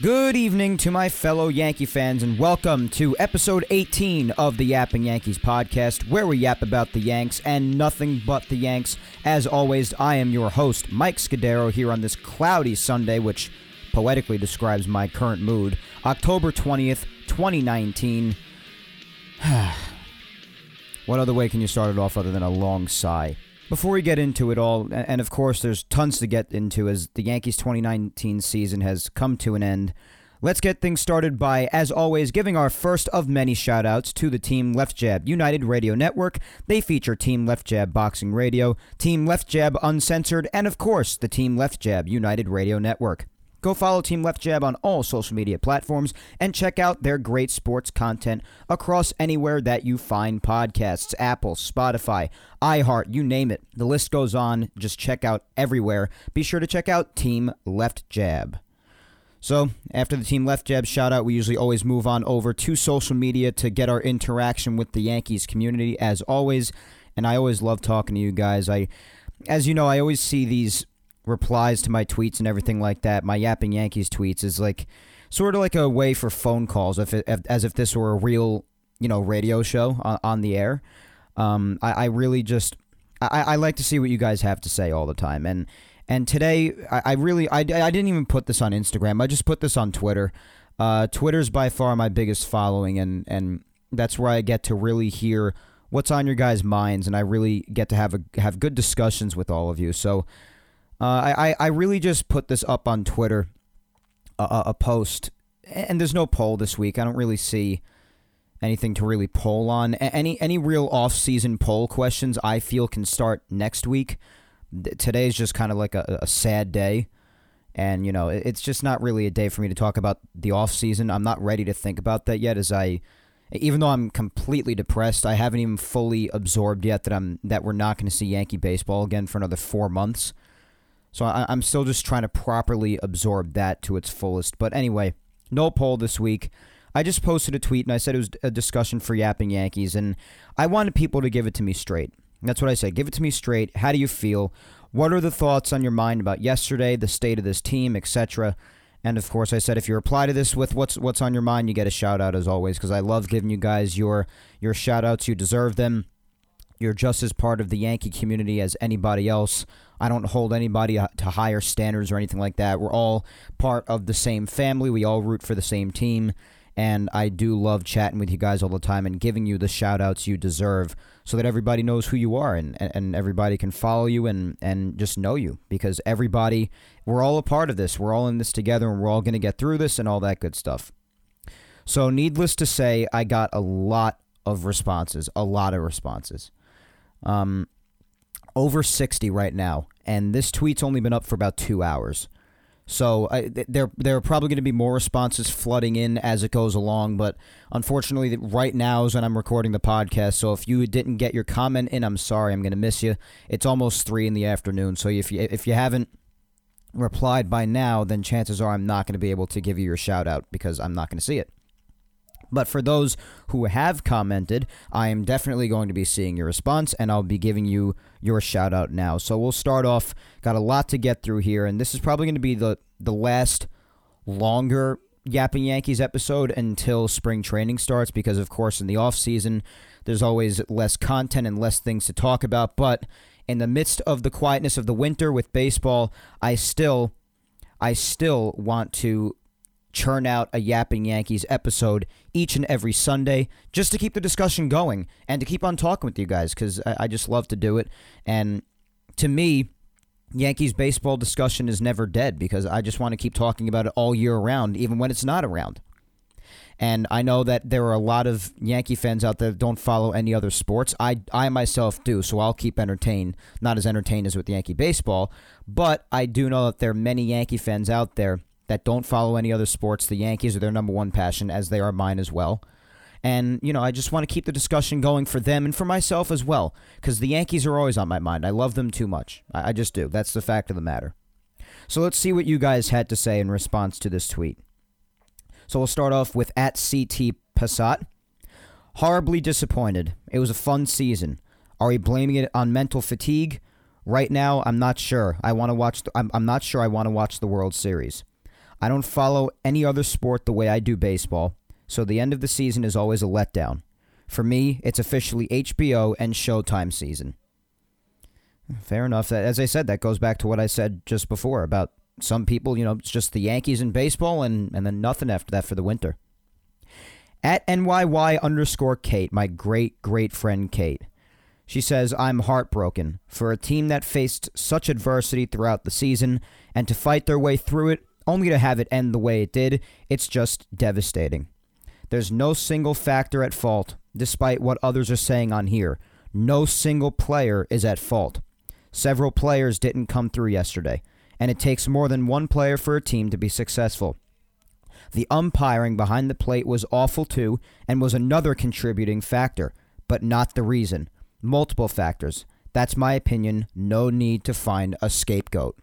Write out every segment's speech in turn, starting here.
Good evening to my fellow Yankee fans, and welcome to episode 18 of the Yapping Yankees podcast, where we yap about the Yanks and nothing but the Yanks. As always, I am your host, Mike Scudero, here on this cloudy Sunday, which poetically describes my current mood, October 20th, 2019. what other way can you start it off other than a long sigh? Before we get into it all, and of course there's tons to get into as the Yankees 2019 season has come to an end, let's get things started by, as always, giving our first of many shoutouts to the Team Left Jab United Radio Network. They feature Team Left Jab Boxing Radio, Team Left Jab Uncensored, and of course the Team Left Jab United Radio Network. Go follow Team Left Jab on all social media platforms and check out their great sports content across anywhere that you find podcasts Apple, Spotify, iHeart, you name it. The list goes on. Just check out everywhere. Be sure to check out Team Left Jab. So, after the Team Left Jab shout out, we usually always move on over to social media to get our interaction with the Yankees community, as always. And I always love talking to you guys. I, as you know, I always see these replies to my tweets and everything like that, my Yapping Yankees tweets is like sort of like a way for phone calls, if, it, as if this were a real you know radio show on, on the air. Um, I, I really just I, I like to see what you guys have to say all the time, and and today I, I really I, I didn't even put this on Instagram. I just put this on Twitter. Uh, Twitter's by far my biggest following, and and that's where I get to really hear what's on your guys' minds, and I really get to have a have good discussions with all of you. So uh, I, I really just put this up on Twitter, a, a post, and there's no poll this week. I don't really see anything to really poll on. Any any real off-season poll questions I feel can start next week. Today is just kind of like a, a sad day, and you know it's just not really a day for me to talk about the off-season. I'm not ready to think about that yet, as I. Even though I'm completely depressed, I haven't even fully absorbed yet that I'm that we're not going to see Yankee baseball again for another four months. So I, am still just trying to properly absorb that to its fullest. But anyway, no poll this week. I just posted a tweet and I said it was a discussion for Yapping Yankees, and I wanted people to give it to me straight. That's what I said. Give it to me straight. How do you feel? What are the thoughts on your mind about yesterday, the state of this team, etc.? And of course, I said if you reply to this with what's what's on your mind, you get a shout out as always because I love giving you guys your your shout outs. You deserve them. You're just as part of the Yankee community as anybody else. I don't hold anybody uh, to higher standards or anything like that. We're all part of the same family. We all root for the same team. And I do love chatting with you guys all the time and giving you the shout outs you deserve so that everybody knows who you are and, and everybody can follow you and, and just know you because everybody, we're all a part of this. We're all in this together and we're all going to get through this and all that good stuff. So, needless to say, I got a lot of responses, a lot of responses. Um, over 60 right now, and this tweet's only been up for about two hours. So I, there, there are probably going to be more responses flooding in as it goes along. But unfortunately, right now is when I'm recording the podcast. So if you didn't get your comment in, I'm sorry. I'm going to miss you. It's almost three in the afternoon. So if you if you haven't replied by now, then chances are I'm not going to be able to give you your shout out because I'm not going to see it. But for those who have commented, I am definitely going to be seeing your response and I'll be giving you your shout out now. So we'll start off, got a lot to get through here, and this is probably going to be the, the last longer Yapping Yankees episode until spring training starts because, of course, in the off season, there's always less content and less things to talk about. But in the midst of the quietness of the winter with baseball, I still. I still want to churn out a Yapping Yankees episode each and every Sunday just to keep the discussion going and to keep on talking with you guys because I, I, just love to do it. And to me, Yankees baseball discussion is never dead because I just want to keep talking about it all year round, even when it's not around. And I know that there are a lot of Yankee fans out there that don't follow any other sports. I, I myself do, so I'll keep entertained. Not as entertained as with Yankee baseball, but I do know that there are many Yankee fans out there that don't follow any other sports. The Yankees are their number one passion, as they are mine as well. And, you know, I just want to keep the discussion going for them and for myself as well, because the Yankees are always on my mind. I love them too much. I, I just do. That's the fact of the matter. So let's see what you guys had to say in response to this tweet. So we'll start off with at CT Passat. Horribly disappointed. It was a fun season. Are we blaming it on mental fatigue? Right now, I'm not sure. I want to watch. The, I'm, I'm not sure. I want to watch the World Series. I don't follow any other sport the way I do baseball, so the end of the season is always a letdown. For me, it's officially HBO and Showtime season. Fair enough. As I said, that goes back to what I said just before about some people. You know, it's just the Yankees in baseball, and and then nothing after that for the winter. At NYY underscore Kate, my great great friend Kate. She says, I'm heartbroken for a team that faced such adversity throughout the season and to fight their way through it only to have it end the way it did. It's just devastating. There's no single factor at fault, despite what others are saying on here. No single player is at fault. Several players didn't come through yesterday, and it takes more than one player for a team to be successful. The umpiring behind the plate was awful too and was another contributing factor, but not the reason. Multiple factors. That's my opinion. No need to find a scapegoat.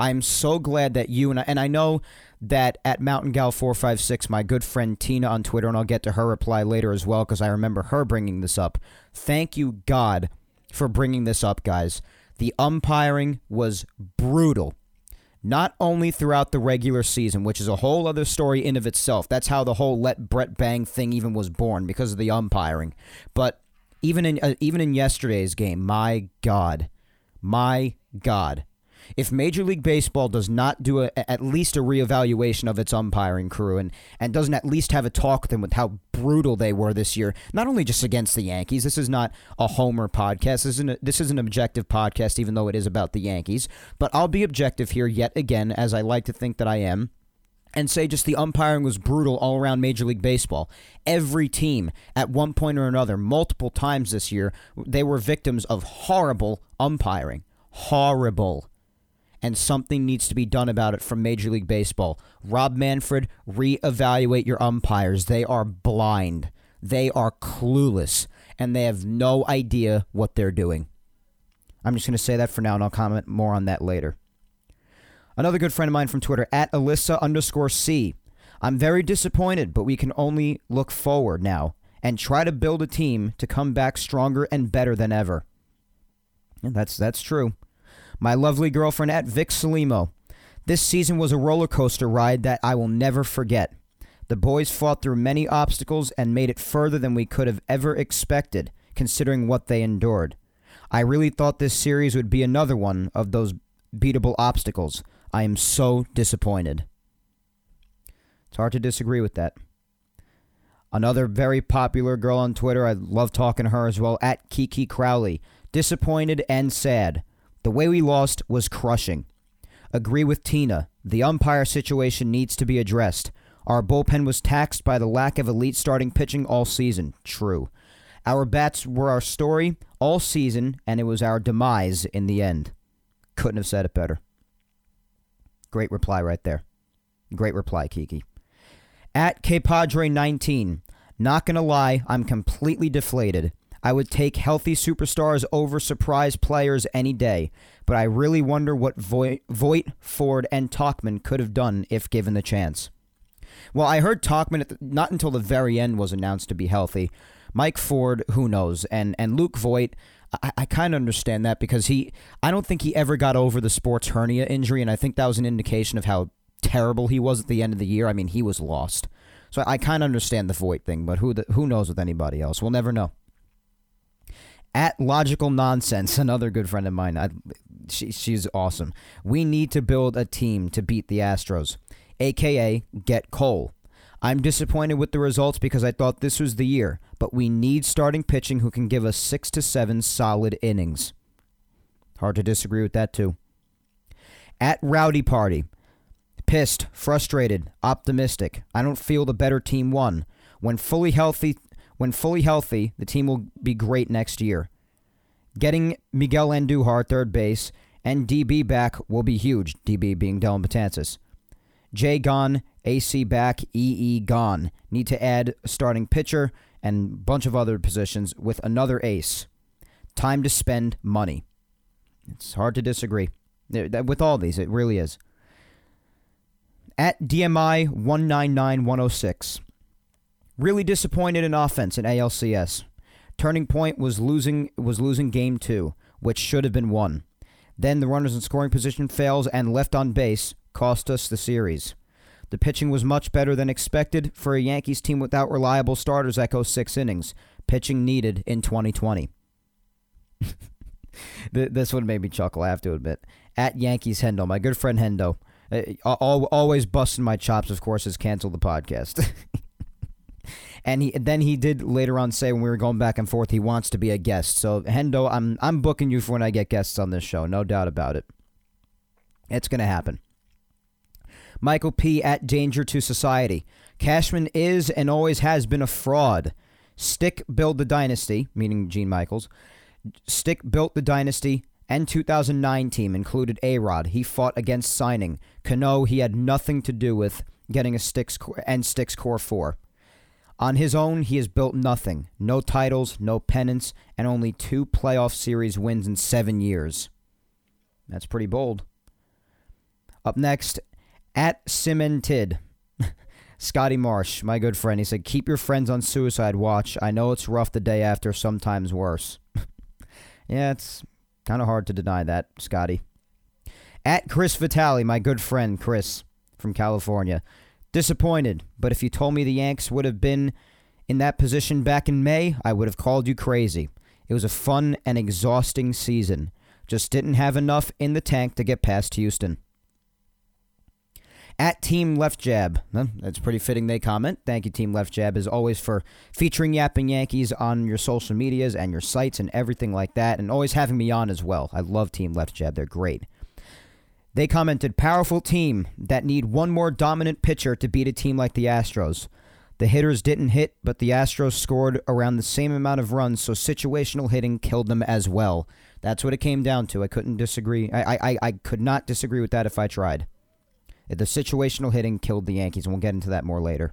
I'm so glad that you and I, and I know that at Mountain Gal 456, my good friend Tina on Twitter, and I'll get to her reply later as well because I remember her bringing this up. Thank you, God, for bringing this up, guys. The umpiring was brutal. Not only throughout the regular season, which is a whole other story in of itself. That's how the whole let Brett bang thing even was born because of the umpiring. But even in uh, even in yesterday's game, my God, my God, if Major League Baseball does not do a, at least a reevaluation of its umpiring crew and, and doesn't at least have a talk with them with how brutal they were this year, not only just against the Yankees, this is not a homer podcast. This is an, this is an objective podcast, even though it is about the Yankees. But I'll be objective here yet again, as I like to think that I am and say just the umpiring was brutal all around Major League Baseball. Every team, at one point or another, multiple times this year, they were victims of horrible umpiring. Horrible. And something needs to be done about it from Major League Baseball. Rob Manfred, reevaluate your umpires. They are blind, they are clueless, and they have no idea what they're doing. I'm just going to say that for now, and I'll comment more on that later. Another good friend of mine from Twitter, at Alyssa underscore C. I'm very disappointed, but we can only look forward now and try to build a team to come back stronger and better than ever. And that's that's true. My lovely girlfriend at Vic Salimo. This season was a roller coaster ride that I will never forget. The boys fought through many obstacles and made it further than we could have ever expected, considering what they endured. I really thought this series would be another one of those beatable obstacles, I am so disappointed. It's hard to disagree with that. Another very popular girl on Twitter, I love talking to her as well, at Kiki Crowley. Disappointed and sad. The way we lost was crushing. Agree with Tina. The umpire situation needs to be addressed. Our bullpen was taxed by the lack of elite starting pitching all season. True. Our bats were our story all season, and it was our demise in the end. Couldn't have said it better. Great reply right there. Great reply, Kiki. At K Padre 19, not to lie, I'm completely deflated. I would take healthy superstars over surprise players any day, but I really wonder what Voit, Ford, and Tauchman could have done if given the chance. Well, I heard Tauchman the, not until the very end was announced to be healthy. Mike Ford, who knows, and and Luke Voit, I, I kind of understand that because he, I don't think he ever got over the sports hernia injury, and I think that was an indication of how terrible he was at the end of the year. I mean, he was lost. So I, I kind of understand the Voit thing, but who the, who knows with anybody else? We'll never know. At Logical Nonsense, another good friend of mine. I, she, she's awesome. We need to build a team to beat the Astros, aka get Cole. I'm disappointed with the results because I thought this was the year, but we need starting pitching who can give us six to seven solid innings. Hard to disagree with that, too. At Rowdy Party. Pissed, frustrated, optimistic. I don't feel the better team won. When fully healthy, when fully healthy, the team will be great next year. Getting Miguel Andujar third base and DB back will be huge, DB being Dellin Betances. J gone, AC back, EE gone. Need to add starting pitcher and bunch of other positions with another ace. Time to spend money. It's hard to disagree. With all these, it really is. At DMI 199106. Really disappointed in offense in ALCS. Turning point was losing was losing game 2, which should have been won. Then the runners in scoring position fails and left on base cost us the series. The pitching was much better than expected for a Yankees team without reliable starters that go 6 innings. Pitching needed in 2020. this one made me chuckle, I have to admit. At Yankees Hendo, my good friend Hendo, uh, always busting my chops, of course, has canceled the podcast. and he then he did later on say when we were going back and forth he wants to be a guest. So Hendo, I'm I'm booking you for when I get guests on this show, no doubt about it. It's gonna happen. Michael P. at Danger to Society. Cashman is and always has been a fraud. Stick build the dynasty, meaning Gene Michaels. Stick built the dynasty and 2009 team included A Rod. He fought against signing. Cano, he had nothing to do with getting a Sticks and Sticks Core 4. On his own, he has built nothing. No titles, no pennants, and only two playoff series wins in seven years. That's pretty bold. Up next, at Cemented. Scotty Marsh, my good friend, he said, Keep your friends on suicide watch. I know it's rough the day after, sometimes worse. yeah, it's kind of hard to deny that, Scotty. At Chris Vitale, my good friend, Chris from California. Disappointed, but if you told me the Yanks would have been in that position back in May, I would have called you crazy. It was a fun and exhausting season. Just didn't have enough in the tank to get past Houston. At Team Left Jab. That's pretty fitting they comment. Thank you, Team Left Jab, as always, for featuring Yapping Yankees on your social medias and your sites and everything like that, and always having me on as well. I love Team Left Jab. They're great. They commented, powerful team that need one more dominant pitcher to beat a team like the Astros. The hitters didn't hit, but the Astros scored around the same amount of runs, so situational hitting killed them as well. That's what it came down to. I couldn't disagree. I, I, I could not disagree with that if I tried. The situational hitting killed the Yankees, and we'll get into that more later.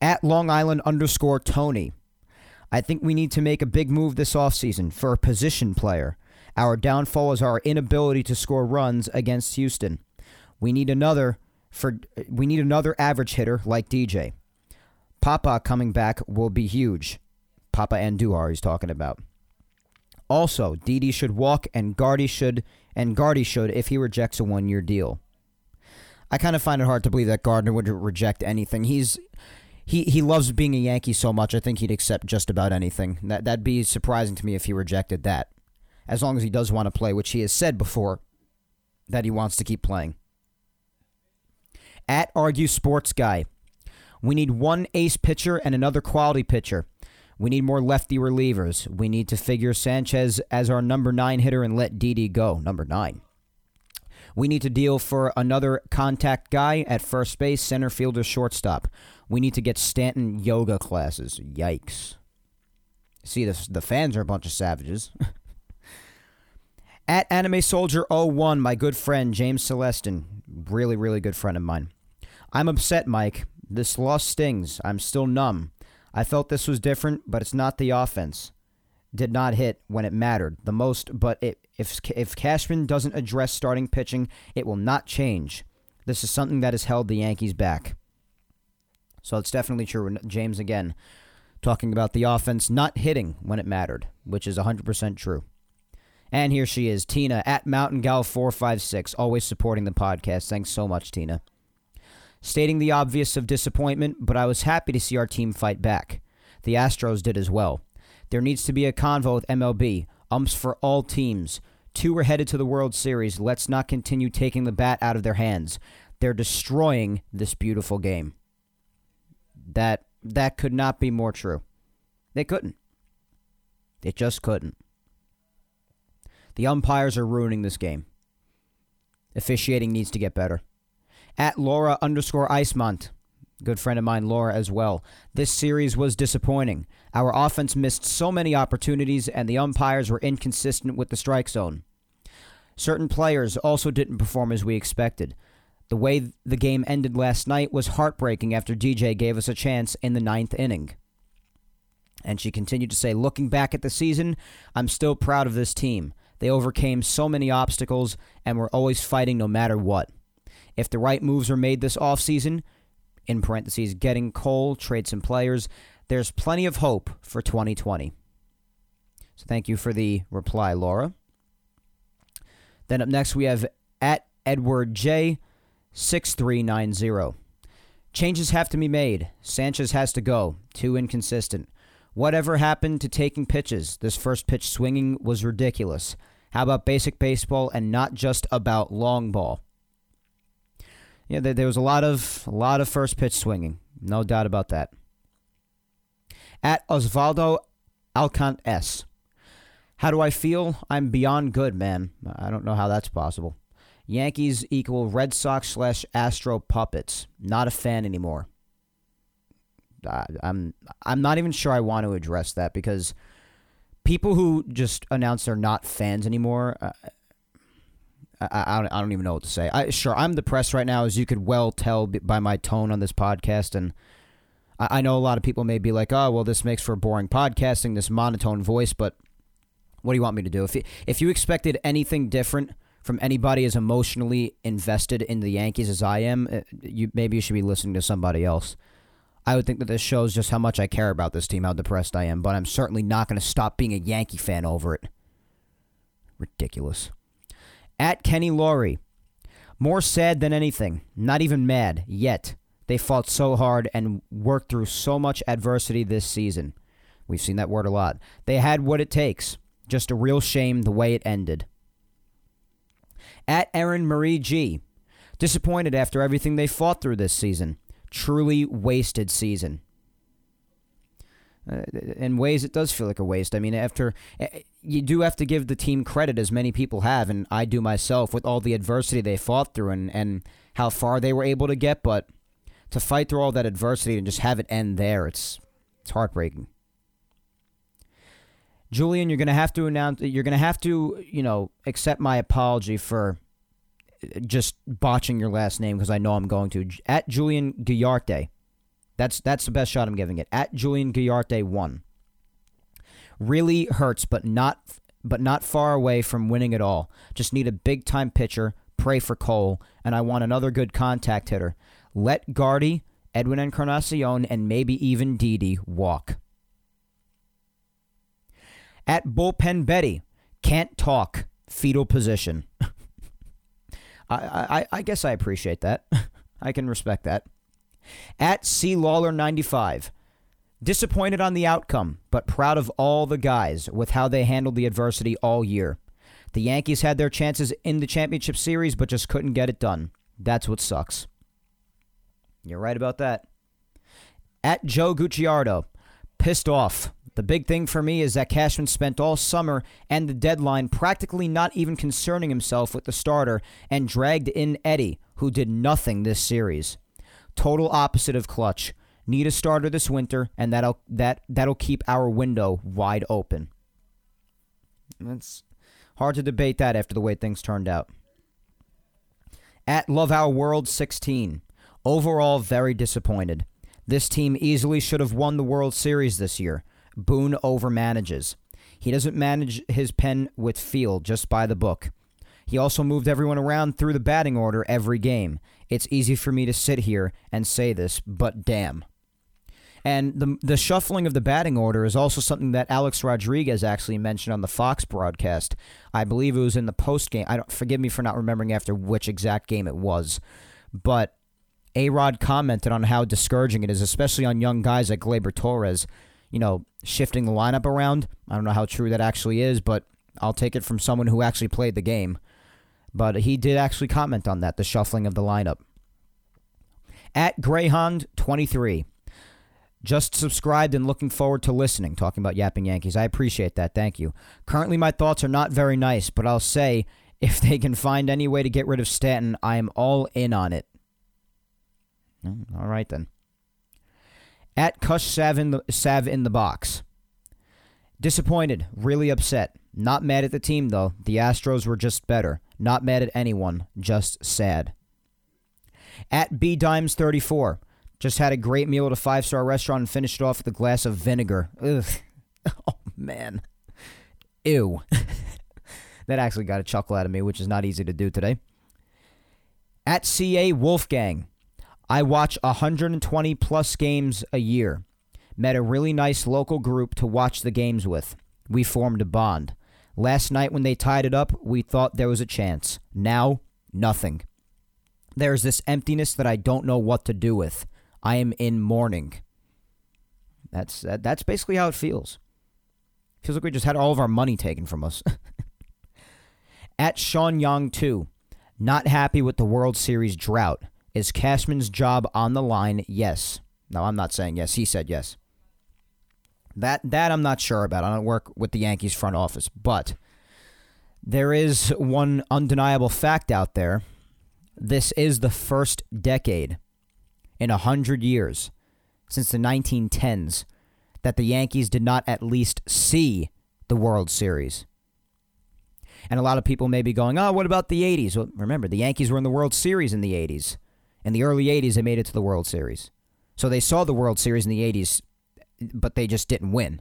At Long Island underscore Tony. I think we need to make a big move this offseason for a position player. Our downfall is our inability to score runs against Houston. We need another for we need another average hitter like DJ. Papa coming back will be huge. Papa Andujar he's talking about. Also, Didi should walk and Gardy should and Gardy should if he rejects a one-year deal. I kind of find it hard to believe that Gardner would reject anything. He's he he loves being a Yankee so much. I think he'd accept just about anything. That that'd be surprising to me if he rejected that as long as he does want to play, which he has said before that he wants to keep playing. At Argue Sports Guy, we need one ace pitcher and another quality pitcher. We need more lefty relievers. We need to figure Sanchez as our number nine hitter and let Didi go. Number nine. We need to deal for another contact guy at first base, center fielder, shortstop. We need to get Stanton yoga classes. Yikes. See, the, the fans are a bunch of savages. At Anime Soldier 01, my good friend James Celestin, really, really good friend of mine. I'm upset, Mike. This loss stings. I'm still numb. I felt this was different, but it's not the offense. Did not hit when it mattered the most, but it, if if Cashman doesn't address starting pitching, it will not change. This is something that has held the Yankees back. So it's definitely true. James again talking about the offense not hitting when it mattered, which is 100% true. And here she is, Tina at Mountain Gal 456, always supporting the podcast. Thanks so much, Tina. Stating the obvious of disappointment, but I was happy to see our team fight back. The Astros did as well. There needs to be a convo with MLB, umps for all teams. Two are headed to the World Series. Let's not continue taking the bat out of their hands. They're destroying this beautiful game. That that could not be more true. They couldn't. It just couldn't. The umpires are ruining this game. Officiating needs to get better. At Laura underscore Icemont, good friend of mine, Laura, as well. This series was disappointing. Our offense missed so many opportunities, and the umpires were inconsistent with the strike zone. Certain players also didn't perform as we expected. The way the game ended last night was heartbreaking after DJ gave us a chance in the ninth inning. And she continued to say, Looking back at the season, I'm still proud of this team. They overcame so many obstacles and were always fighting no matter what. If the right moves are made this offseason, in parentheses, getting Cole, trade some players, there's plenty of hope for 2020. So thank you for the reply, Laura. Then up next, we have at Edward J. 6390. Changes have to be made. Sanchez has to go. Too inconsistent. Whatever happened to taking pitches? This first pitch swinging was ridiculous. How about basic baseball and not just about long ball? Yeah, there, was a lot of a lot of first pitch swinging, no doubt about that. At Osvaldo Alcant S. How do I feel? I'm beyond good, man. I don't know how that's possible. Yankees equal Red Sox slash Astro puppets. Not a fan anymore. I'm I'm not even sure I want to address that because people who just announce they're not fans anymore. Uh, I, I, don't, I don't even know what to say. I sure I'm depressed right now, as you could well tell by my tone on this podcast, and I, I know a lot of people may be like, "Oh, well, this makes for boring podcasting, this monotone voice." But what do you want me to do? If you, if you expected anything different from anybody as emotionally invested in the Yankees as I am, uh, you maybe you should be listening to somebody else. I would think that this shows just how much I care about this team, how depressed I am, but I'm certainly not going to stop being a Yankee fan over it. Ridiculous. At Kenny Laurie. More sad than anything. Not even mad, yet. They fought so hard and worked through so much adversity this season. We've seen that word a lot. They had what it takes. Just a real shame the way it ended. At Erin Marie G. Disappointed after everything they fought through this season. Truly wasted season. Uh, in ways, it does feel like a waste. I mean, after eh, you do have to give the team credit, as many people have, and I do myself, with all the adversity they fought through and, and how far they were able to get. But to fight through all that adversity and just have it end there, it's it's heartbreaking. Julian, you're to have to announce. You're to have to, you know, accept my apology for just botching your last name because I know I'm going to. At Julian Guillarte. That's that's the best shot I'm giving it. At Julian Guillarte one. Really hurts, but not but not far away from winning it all. Just need a big time pitcher. Pray for Cole, and I want another good contact hitter. Let Gardy, Edwin Encarnacion, and maybe even Didi walk. At bullpen Betty, can't talk, fetal position. I, I guess I appreciate that. I can respect that at C Lawler 95. Disappointed on the outcome, but proud of all the guys with how they handled the adversity all year. The Yankees had their chances in the championship series, but just couldn't get it done. That's what sucks. You're right about that. At Joe Gucciardo, pissed off. The big thing for me is that Cashman spent all summer and the deadline practically not even concerning himself with the starter and dragged in Eddie, who did nothing this series. Total opposite of clutch. Need a starter this winter, and that'll that that'll keep our window wide open. It's hard to debate that after the way things turned out. At Love Our World 16. Overall, very disappointed. This team easily should have won the World Series this year. Boone overmanages. He doesn't manage his pen with feel, just by the book. He also moved everyone around through the batting order every game. It's easy for me to sit here and say this, but damn. And the the shuffling of the batting order is also something that Alex Rodriguez actually mentioned on the Fox broadcast. I believe it was in the post game. I don't forgive me for not remembering after which exact game it was, but A Rod commented on how discouraging it is, especially on young guys like Gleyber Torres. You know, shifting the lineup around. I don't know how true that actually is, but I'll take it from someone who actually played the game. But he did actually comment on that, the shuffling of the lineup. At Greyhound23. Just subscribed and looking forward to listening, talking about Yapping Yankees. I appreciate that. Thank you. Currently, my thoughts are not very nice, but I'll say if they can find any way to get rid of Stanton, I am all in on it. Mm, all right, then. At Kush Sav in the, Sav in the box. Disappointed, really upset. Not mad at the team, though. The Astros were just better. Not mad at anyone, just sad. At B Dimes 34. Just had a great meal at a five star restaurant and finished it off with a glass of vinegar. Ugh. Oh, man. Ew. that actually got a chuckle out of me, which is not easy to do today. At CA Wolfgang. I watch 120 plus games a year. Met a really nice local group to watch the games with. We formed a bond. Last night, when they tied it up, we thought there was a chance. Now, nothing. There's this emptiness that I don't know what to do with. I am in mourning. That's that, that's basically how it feels. Feels like we just had all of our money taken from us. At Sean Young too, not happy with the World Series drought. Is Cashman's job on the line? Yes. No, I'm not saying yes. He said yes. That that I'm not sure about. I don't work with the Yankees front office, but there is one undeniable fact out there. This is the first decade in a hundred years since the 1910s that the Yankees did not at least see the World Series. And a lot of people may be going, "Oh, what about the 80s?" Well, remember, the Yankees were in the World Series in the 80s. In the early 80s, they made it to the World Series. So they saw the World Series in the 80s but they just didn't win.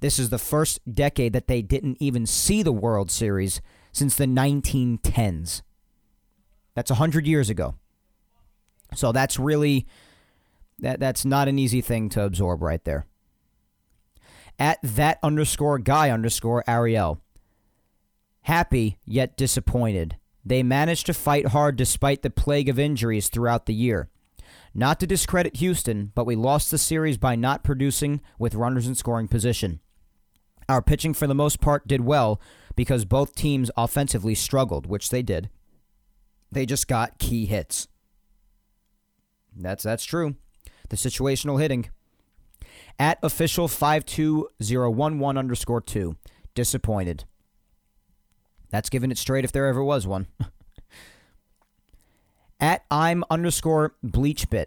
This is the first decade that they didn't even see the World Series since the 1910s. That's 100 years ago. So that's really that that's not an easy thing to absorb right there. At that underscore guy underscore Ariel. Happy yet disappointed. They managed to fight hard despite the plague of injuries throughout the year. Not to discredit Houston, but we lost the series by not producing with runners in scoring position. Our pitching, for the most part, did well because both teams offensively struggled, which they did. They just got key hits. That's that's true. The situational hitting. At official five two zero one one underscore two. Disappointed. That's giving it straight if there ever was one. At I'm underscore bleachbit.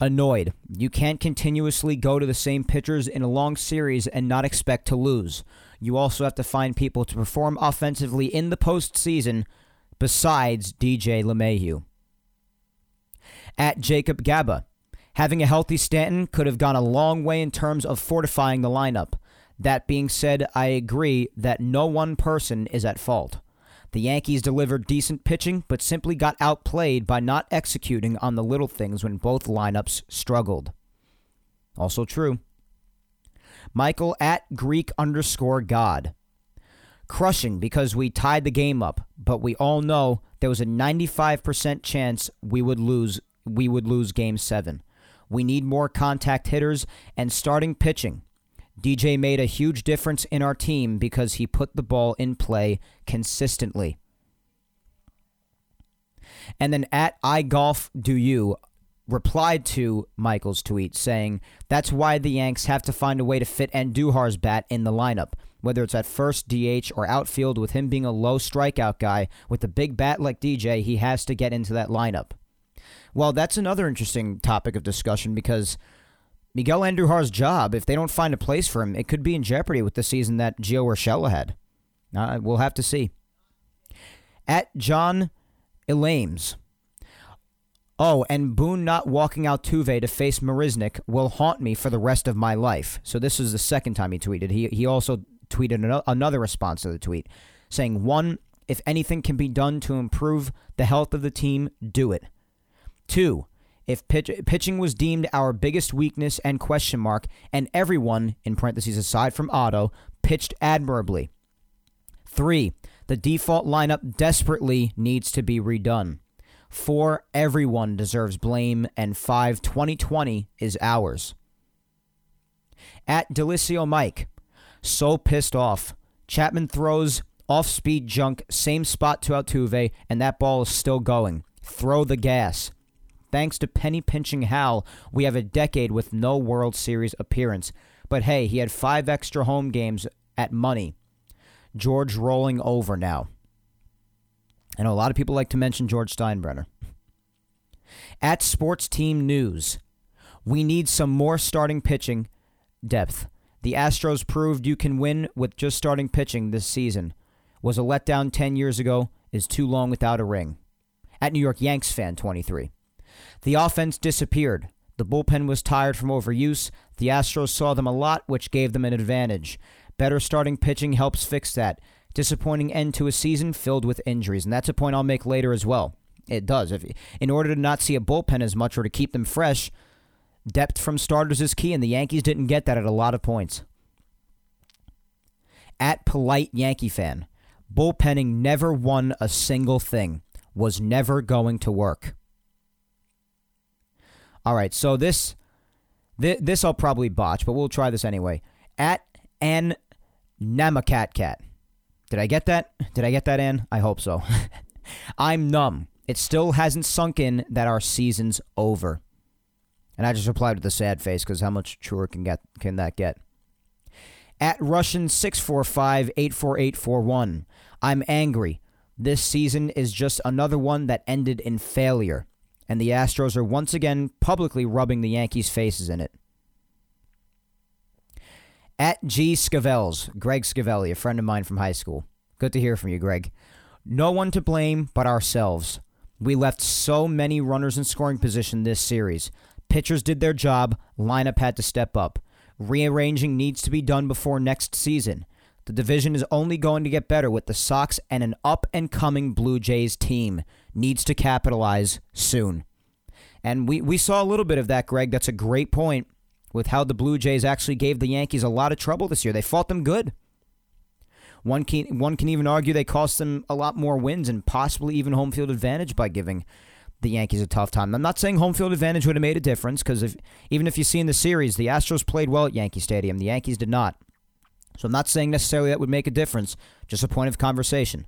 Annoyed. You can't continuously go to the same pitchers in a long series and not expect to lose. You also have to find people to perform offensively in the postseason besides DJ LeMahieu. At Jacob Gaba. Having a healthy Stanton could have gone a long way in terms of fortifying the lineup. That being said, I agree that no one person is at fault. The Yankees delivered decent pitching, but simply got outplayed by not executing on the little things when both lineups struggled. Also true. Michael at Greek underscore God. Crushing because we tied the game up, but we all know there was a 95% chance we would lose we would lose game 7. We need more contact hitters and starting pitching. DJ made a huge difference in our team because he put the ball in play consistently. And then at iGolf Do You replied to Michael's tweet saying, That's why the Yanks have to find a way to fit Andujar's bat in the lineup. Whether it's at first DH or outfield, with him being a low strikeout guy with a big bat like DJ, he has to get into that lineup. Well, that's another interesting topic of discussion because Miguel Andujar's job, if they don't find a place for him, it could be in jeopardy with the season that Gio Urshela had. Uh, we'll have to see. At John Elames. Oh, and Boone not walking Altuve to face Marisnick will haunt me for the rest of my life. So this is the second time he tweeted. He he also tweeted another response to the tweet saying, "One, if anything can be done to improve the health of the team, do it. Two, if pitch, pitching was deemed our biggest weakness and question mark, and everyone, in parentheses aside from Otto, pitched admirably. Three, the default lineup desperately needs to be redone. Four, everyone deserves blame. And five, 2020 is ours. At Delicio Mike, so pissed off. Chapman throws off speed junk, same spot to Altuve, and that ball is still going. Throw the gas. Thanks to penny pinching Hal, we have a decade with no World Series appearance. But hey, he had five extra home games at money. George rolling over now. I know a lot of people like to mention George Steinbrenner. At Sports Team News, we need some more starting pitching depth. The Astros proved you can win with just starting pitching this season. Was a letdown 10 years ago, is too long without a ring. At New York Yanks fan 23. The offense disappeared. The bullpen was tired from overuse. The Astros saw them a lot, which gave them an advantage. Better starting pitching helps fix that. Disappointing end to a season filled with injuries, and that's a point I'll make later as well. It does. If, in order to not see a bullpen as much or to keep them fresh, depth from starters is key, and the Yankees didn't get that at a lot of points. At polite Yankee fan, bullpenning never won a single thing, was never going to work. All right, so this this, this I'll probably botch, but we'll try this anyway. At N Namakat Cat. Did I get that? Did I get that in? I hope so. I'm numb. It still hasn't sunk in that our season's over. And I just replied with a sad face because how much truer can get can that get? At Russian six four five eight four eight four one. I'm angry. This season is just another one that ended in failure and the Astros are once again publicly rubbing the Yankees' faces in it. At G. Scavels, Greg Scavelli, a friend of mine from high school. Good to hear from you, Greg. No one to blame but ourselves. We left so many runners in scoring position this series. Pitchers did their job, lineup had to step up. Rearranging needs to be done before next season. The division is only going to get better with the Sox and an up and coming Blue Jays team. Needs to capitalize soon. And we, we saw a little bit of that, Greg. That's a great point with how the Blue Jays actually gave the Yankees a lot of trouble this year. They fought them good. One can, one can even argue they cost them a lot more wins and possibly even home field advantage by giving the Yankees a tough time. I'm not saying home field advantage would have made a difference because even if you see in the series, the Astros played well at Yankee Stadium. The Yankees did not. So I'm not saying necessarily that would make a difference, just a point of conversation.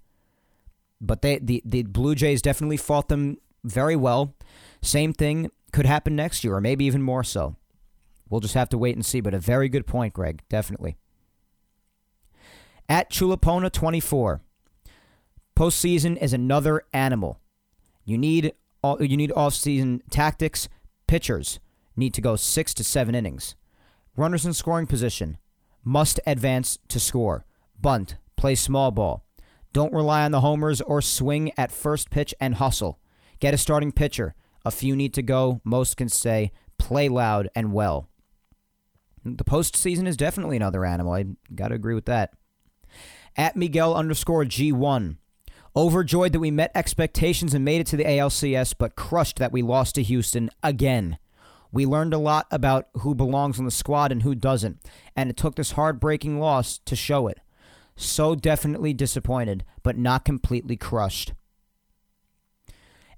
But they the, the Blue Jays definitely fought them very well. Same thing could happen next year, or maybe even more so. We'll just have to wait and see, but a very good point, Greg, definitely. At Chulapona 24. Postseason is another animal. You need all, you need off-season tactics. Pitchers need to go six to seven innings. Runners in scoring position must advance to score. Bunt, play small ball. Don't rely on the homers or swing at first pitch and hustle. Get a starting pitcher. A few need to go. Most can say play loud and well. The postseason is definitely another animal. I got to agree with that. At Miguel underscore G1. Overjoyed that we met expectations and made it to the ALCS, but crushed that we lost to Houston again. We learned a lot about who belongs on the squad and who doesn't, and it took this heartbreaking loss to show it. So definitely disappointed, but not completely crushed.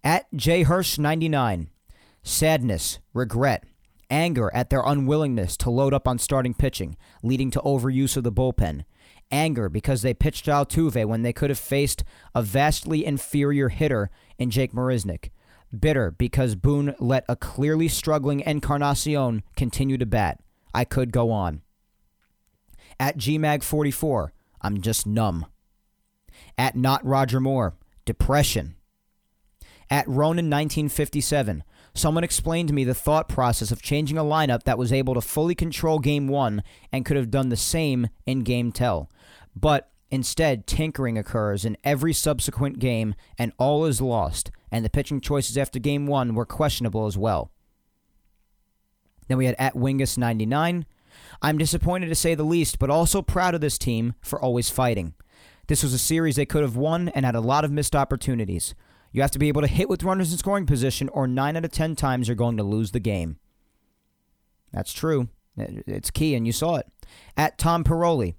At J Hirsch 99, sadness, regret, anger at their unwillingness to load up on starting pitching, leading to overuse of the bullpen. Anger because they pitched Altuve when they could have faced a vastly inferior hitter in Jake Marisnick bitter because Boone let a clearly struggling Encarnacion continue to bat. I could go on. At GMAG44, I'm just numb. At Not Roger Moore, depression. At Ronin 1957, someone explained to me the thought process of changing a lineup that was able to fully control Game 1 and could have done the same in Game Tell. But instead, tinkering occurs in every subsequent game and all is lost and the pitching choices after game one were questionable as well. Then we had at Wingus 99. I'm disappointed to say the least, but also proud of this team for always fighting. This was a series they could have won and had a lot of missed opportunities. You have to be able to hit with runners in scoring position, or 9 out of 10 times you're going to lose the game. That's true. It's key, and you saw it. At Tom Paroli,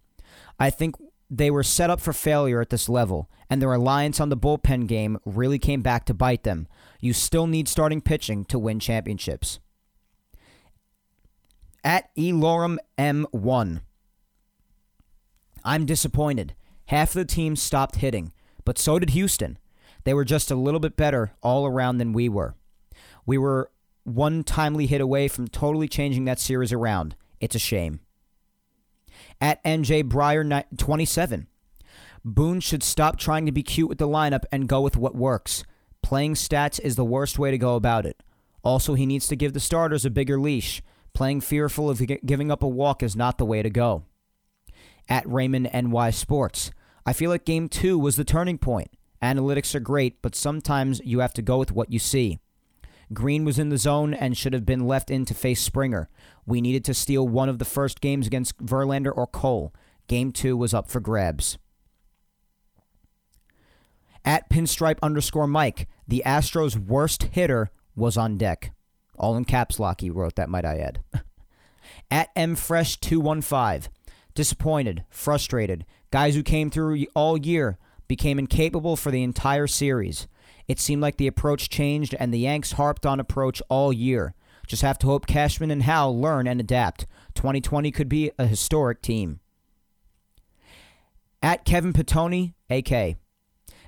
I think they were set up for failure at this level, and their reliance on the bullpen game really came back to bite them. You still need starting pitching to win championships. At Elorum M1, I'm disappointed. Half the team stopped hitting, but so did Houston. They were just a little bit better all around than we were. We were one timely hit away from totally changing that series around. It's a shame at NJ Breyer 27. Boone should stop trying to be cute with the lineup and go with what works. Playing stats is the worst way to go about it. Also, he needs to give the starters a bigger leash. Playing fearful of giving up a walk is not the way to go. At Raymond NY Sports. I feel like game two was the turning point. Analytics are great, but sometimes you have to go with what you see. Green was in the zone and should have been left in to face Springer. We needed to steal one of the first games against Verlander or Cole. Game two was up for grabs. At pinstripe underscore Mike, the Astros' worst hitter was on deck. All in caps lock, he wrote that, might I add. At mfresh215, disappointed, frustrated. Guys who came through all year became incapable for the entire series. It seemed like the approach changed, and the Yanks harped on approach all year. Just have to hope Cashman and Howell learn and adapt. 2020 could be a historic team. At Kevin Petoni, AK.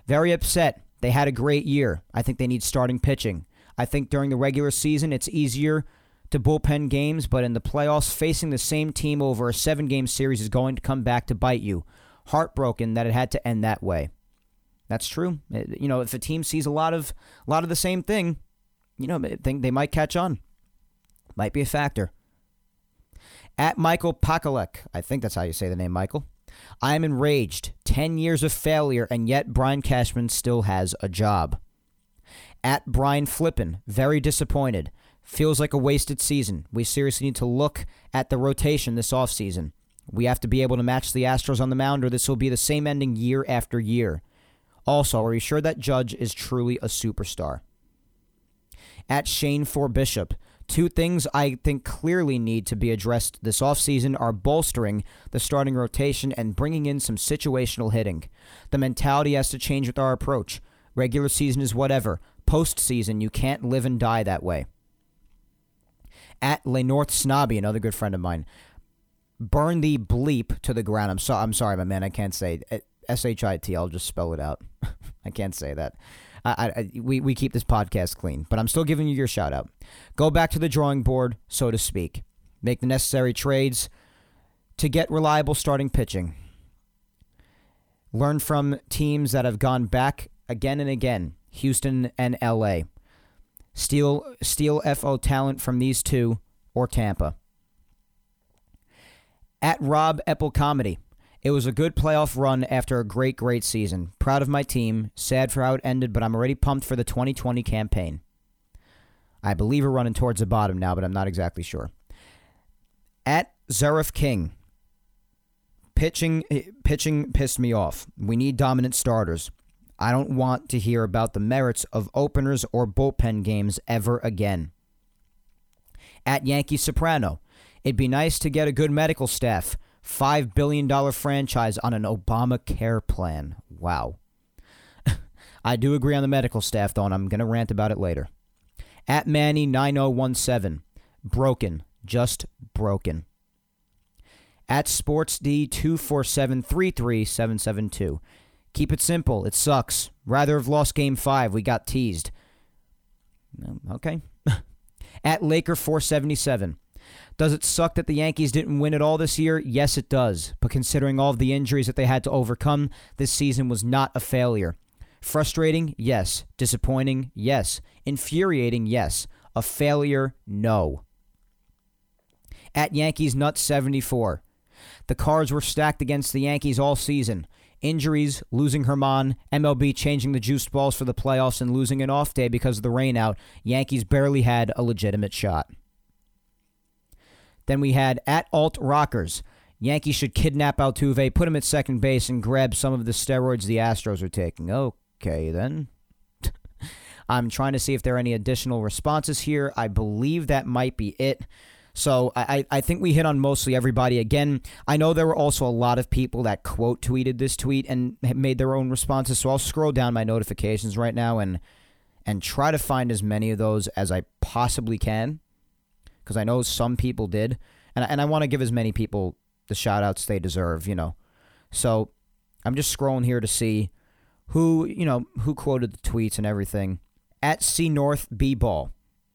Very upset. They had a great year. I think they need starting pitching. I think during the regular season, it's easier to bullpen games, but in the playoffs, facing the same team over a seven game series is going to come back to bite you. Heartbroken that it had to end that way. That's true. You know, if a team sees a lot of a lot of the same thing, you know, I think they might catch on. Might be a factor. At Michael Pakalek, I think that's how you say the name, Michael. I am enraged. 10 years of failure, and yet Brian Cashman still has a job. At Brian Flippin, very disappointed. Feels like a wasted season. We seriously need to look at the rotation this offseason. We have to be able to match the Astros on the mound, or this will be the same ending year after year. Also, are you sure that Judge is truly a superstar? At Shane for Bishop, Two things I think clearly need to be addressed this offseason are bolstering the starting rotation and bringing in some situational hitting. The mentality has to change with our approach. Regular season is whatever. Postseason, you can't live and die that way. At Le North Snobby, another good friend of mine, burn the bleep to the ground. I'm sorry, I'm sorry, my man. I can't say S H I T. I'll just spell it out. I can't say that. I, I, we, we keep this podcast clean, but I'm still giving you your shout out. Go back to the drawing board, so to speak. Make the necessary trades to get reliable starting pitching. Learn from teams that have gone back again and again, Houston and LA. Steal steal FO talent from these two or Tampa. At Rob Epple Comedy. It was a good playoff run after a great, great season. Proud of my team. Sad for how it ended, but I'm already pumped for the 2020 campaign. I believe we're running towards the bottom now, but I'm not exactly sure. At Zaref King. Pitching pitching pissed me off. We need dominant starters. I don't want to hear about the merits of openers or bullpen games ever again. At Yankee Soprano. It'd be nice to get a good medical staff. $5 billion franchise on an Obamacare plan. Wow. I do agree on the medical staff, though, and I'm going to rant about it later. At Manny9017. Broken. Just broken. At SportsD24733772. Keep it simple. It sucks. Rather have lost game five. We got teased. Mm, okay. At Laker477. Does it suck that the Yankees didn't win it all this year? Yes, it does. But considering all of the injuries that they had to overcome, this season was not a failure. Frustrating? Yes. Disappointing? Yes. Infuriating? Yes. A failure? No. At Yankees Nut 74. The cards were stacked against the Yankees all season. Injuries, losing Herman, MLB changing the juice balls for the playoffs and losing an off day because of the rainout. Yankees barely had a legitimate shot. Then we had at Alt Rockers. Yankees should kidnap Altuve, put him at second base, and grab some of the steroids the Astros are taking. Okay, then. I'm trying to see if there are any additional responses here. I believe that might be it. So I, I think we hit on mostly everybody. Again, I know there were also a lot of people that quote tweeted this tweet and made their own responses. So I'll scroll down my notifications right now and and try to find as many of those as I possibly can because I know some people did, and and I want to give as many people the shout outs they deserve, you know. So I'm just scrolling here to see who you know who quoted the tweets and everything. At C North B Ball.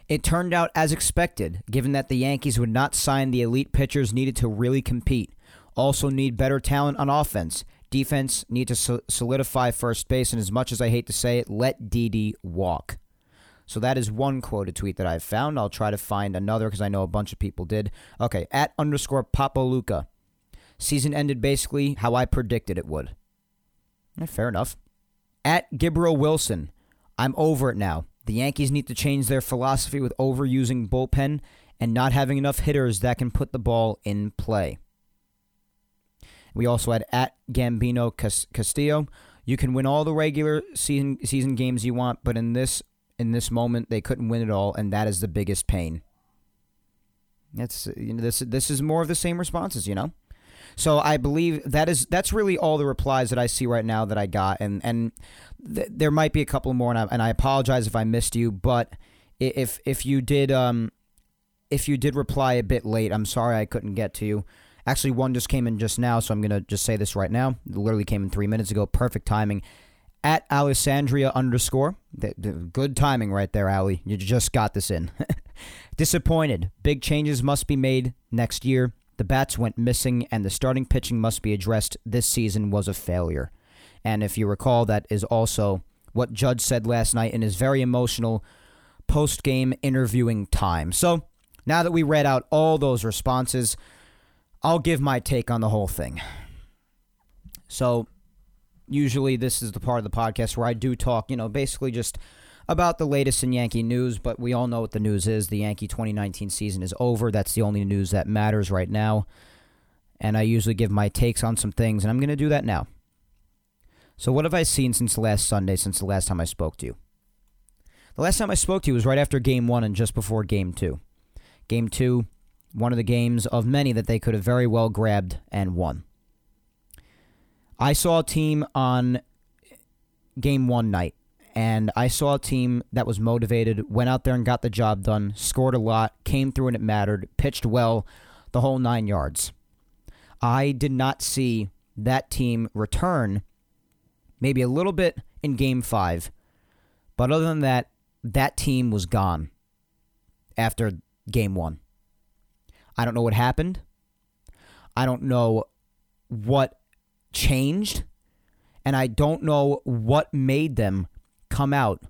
It turned out as expected, given that the Yankees would not sign the elite pitchers needed to really compete. Also, need better talent on offense. Defense need to solidify first base, and as much as I hate to say it, let Didi walk. So that is one quoted tweet that I've found. I'll try to find another because I know a bunch of people did. Okay, at underscore Papoluca. Season ended basically how I predicted it would. Yeah, fair enough. At Gibro Wilson. I'm over it now. The Yankees need to change their philosophy with overusing bullpen and not having enough hitters that can put the ball in play. We also had at Gambino Castillo. You can win all the regular season season games you want, but in this in this moment they couldn't win it all, and that is the biggest pain. That's you know this this is more of the same responses, you know. So I believe that is that's really all the replies that I see right now that I got, and and th- there might be a couple more, and I, and I apologize if I missed you, but if if you did um if you did reply a bit late, I'm sorry I couldn't get to you. Actually, one just came in just now, so I'm gonna just say this right now. It literally came in three minutes ago. Perfect timing. At Alessandria underscore. Good timing right there, Ali. You just got this in. Disappointed. Big changes must be made next year. The bats went missing, and the starting pitching must be addressed. This season was a failure. And if you recall, that is also what Judge said last night in his very emotional post game interviewing time. So now that we read out all those responses, I'll give my take on the whole thing. So, usually this is the part of the podcast where I do talk, you know, basically just about the latest in Yankee news, but we all know what the news is. The Yankee 2019 season is over. That's the only news that matters right now. And I usually give my takes on some things, and I'm going to do that now. So, what have I seen since last Sunday, since the last time I spoke to you? The last time I spoke to you was right after game one and just before game two. Game two, one of the games of many that they could have very well grabbed and won. I saw a team on game one night and I saw a team that was motivated, went out there and got the job done, scored a lot, came through and it mattered, pitched well, the whole nine yards. I did not see that team return, maybe a little bit in game five, but other than that, that team was gone after game one. I don't know what happened. I don't know what changed. And I don't know what made them come out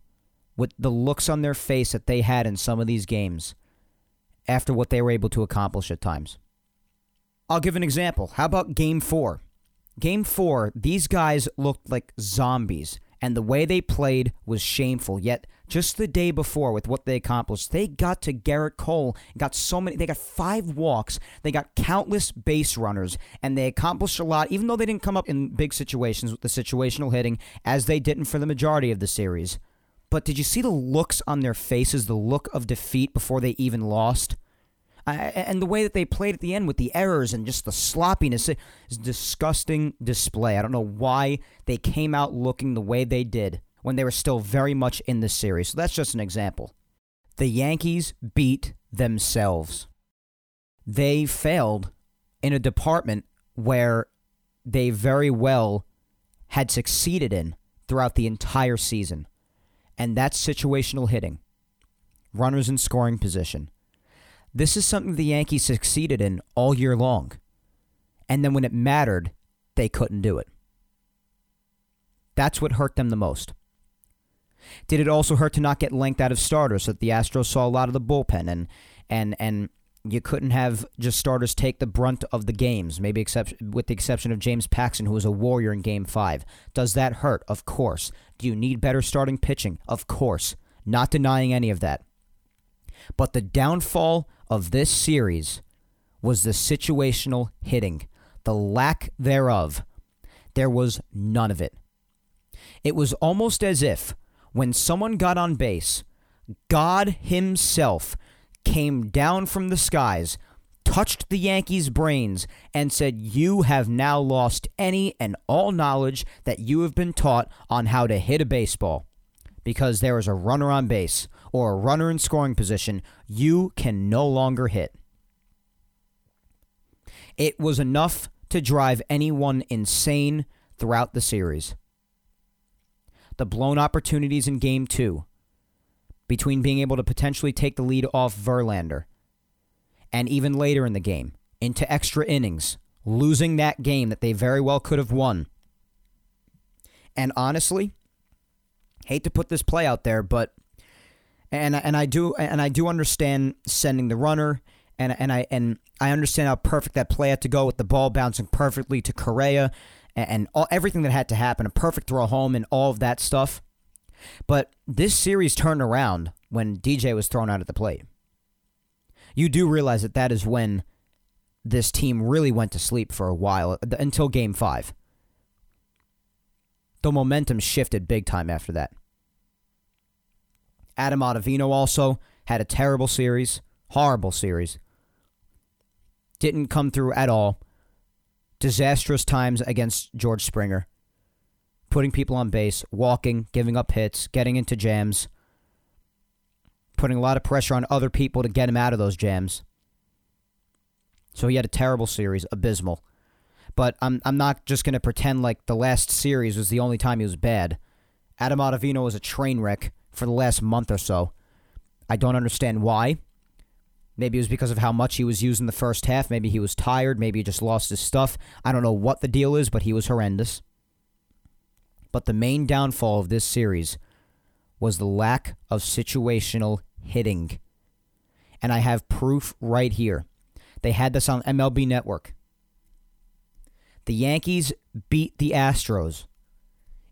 with the looks on their face that they had in some of these games after what they were able to accomplish at times. I'll give an example. How about game four? Game four, these guys looked like zombies, and the way they played was shameful. Yet, just the day before, with what they accomplished, they got to Gerrit Cole, got so many, they got five walks, they got countless base runners, and they accomplished a lot, even though they didn't come up in big situations with the situational hitting, as they didn't for the majority of the series. But did you see the looks on their faces, the look of defeat before they even lost? And the way that they played at the end with the errors and just the sloppiness is disgusting display. I don't know why they came out looking the way they did when they were still very much in the series. So that's just an example. The Yankees beat themselves. They failed in a department where they very well had succeeded in throughout the entire season, and that's situational hitting, runners in scoring position. This is something the Yankees succeeded in all year long. And then when it mattered, they couldn't do it. That's what hurt them the most. Did it also hurt to not get length out of starters so that the Astros saw a lot of the bullpen and and and you couldn't have just starters take the brunt of the games, maybe except with the exception of James Paxton, who was a warrior in Game Five. Does that hurt? Of course. Do you need better starting pitching? Of course. Not denying any of that. But the downfall of this series was the situational hitting, the lack thereof. There was none of it. It was almost as if when someone got on base, God Himself came down from the skies, touched the Yankees' brains, and said, You have now lost any and all knowledge that you have been taught on how to hit a baseball. Because there is a runner on base or a runner in scoring position, you can no longer hit. It was enough to drive anyone insane throughout the series the blown opportunities in game two between being able to potentially take the lead off Verlander and even later in the game into extra innings, losing that game that they very well could have won. And honestly, hate to put this play out there, but and and I do and I do understand sending the runner and and I and I understand how perfect that play had to go with the ball bouncing perfectly to Correa and, and all, everything that had to happen, a perfect throw home, and all of that stuff. But this series turned around when DJ was thrown out at the plate. You do realize that that is when this team really went to sleep for a while uh, until game five. The momentum shifted big time after that. Adam Ottavino also had a terrible series, horrible series. Didn't come through at all. Disastrous times against George Springer. Putting people on base, walking, giving up hits, getting into jams, putting a lot of pressure on other people to get him out of those jams. So he had a terrible series, abysmal. But I'm I'm not just gonna pretend like the last series was the only time he was bad. Adam Ottavino was a train wreck for the last month or so. I don't understand why. Maybe it was because of how much he was used in the first half. Maybe he was tired. Maybe he just lost his stuff. I don't know what the deal is, but he was horrendous. But the main downfall of this series was the lack of situational hitting. And I have proof right here. They had this on MLB Network. The Yankees beat the Astros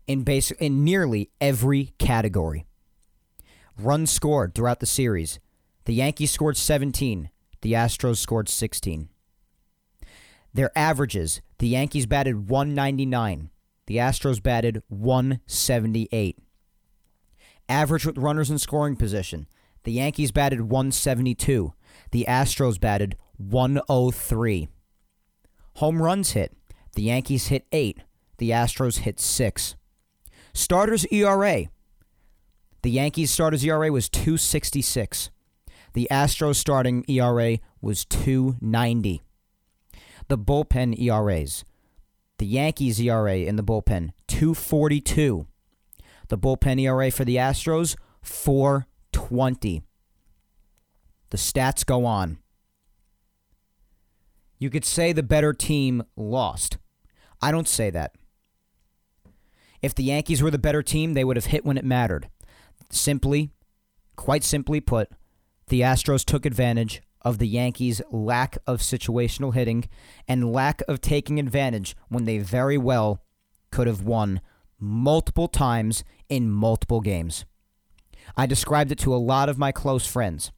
in basic in nearly every category. Runs scored throughout the series. The Yankees scored 17. The Astros scored 16. Their averages, the Yankees batted 199. The Astros batted 178. Average with runners in scoring position. The Yankees batted 172. The Astros batted 103. Home runs hit. The Yankees hit 8. The Astros hit 6. Starters ERA. The Yankees starters ERA was 266. The Astros starting ERA was 290. The bullpen ERAs. The Yankees ERA in the bullpen 242. The bullpen ERA for the Astros 420. The stats go on. You could say the better team lost. I don't say that. If the Yankees were the better team, they would have hit when it mattered. Simply, quite simply put, the Astros took advantage of the Yankees' lack of situational hitting and lack of taking advantage when they very well could have won multiple times in multiple games. I described it to a lot of my close friends.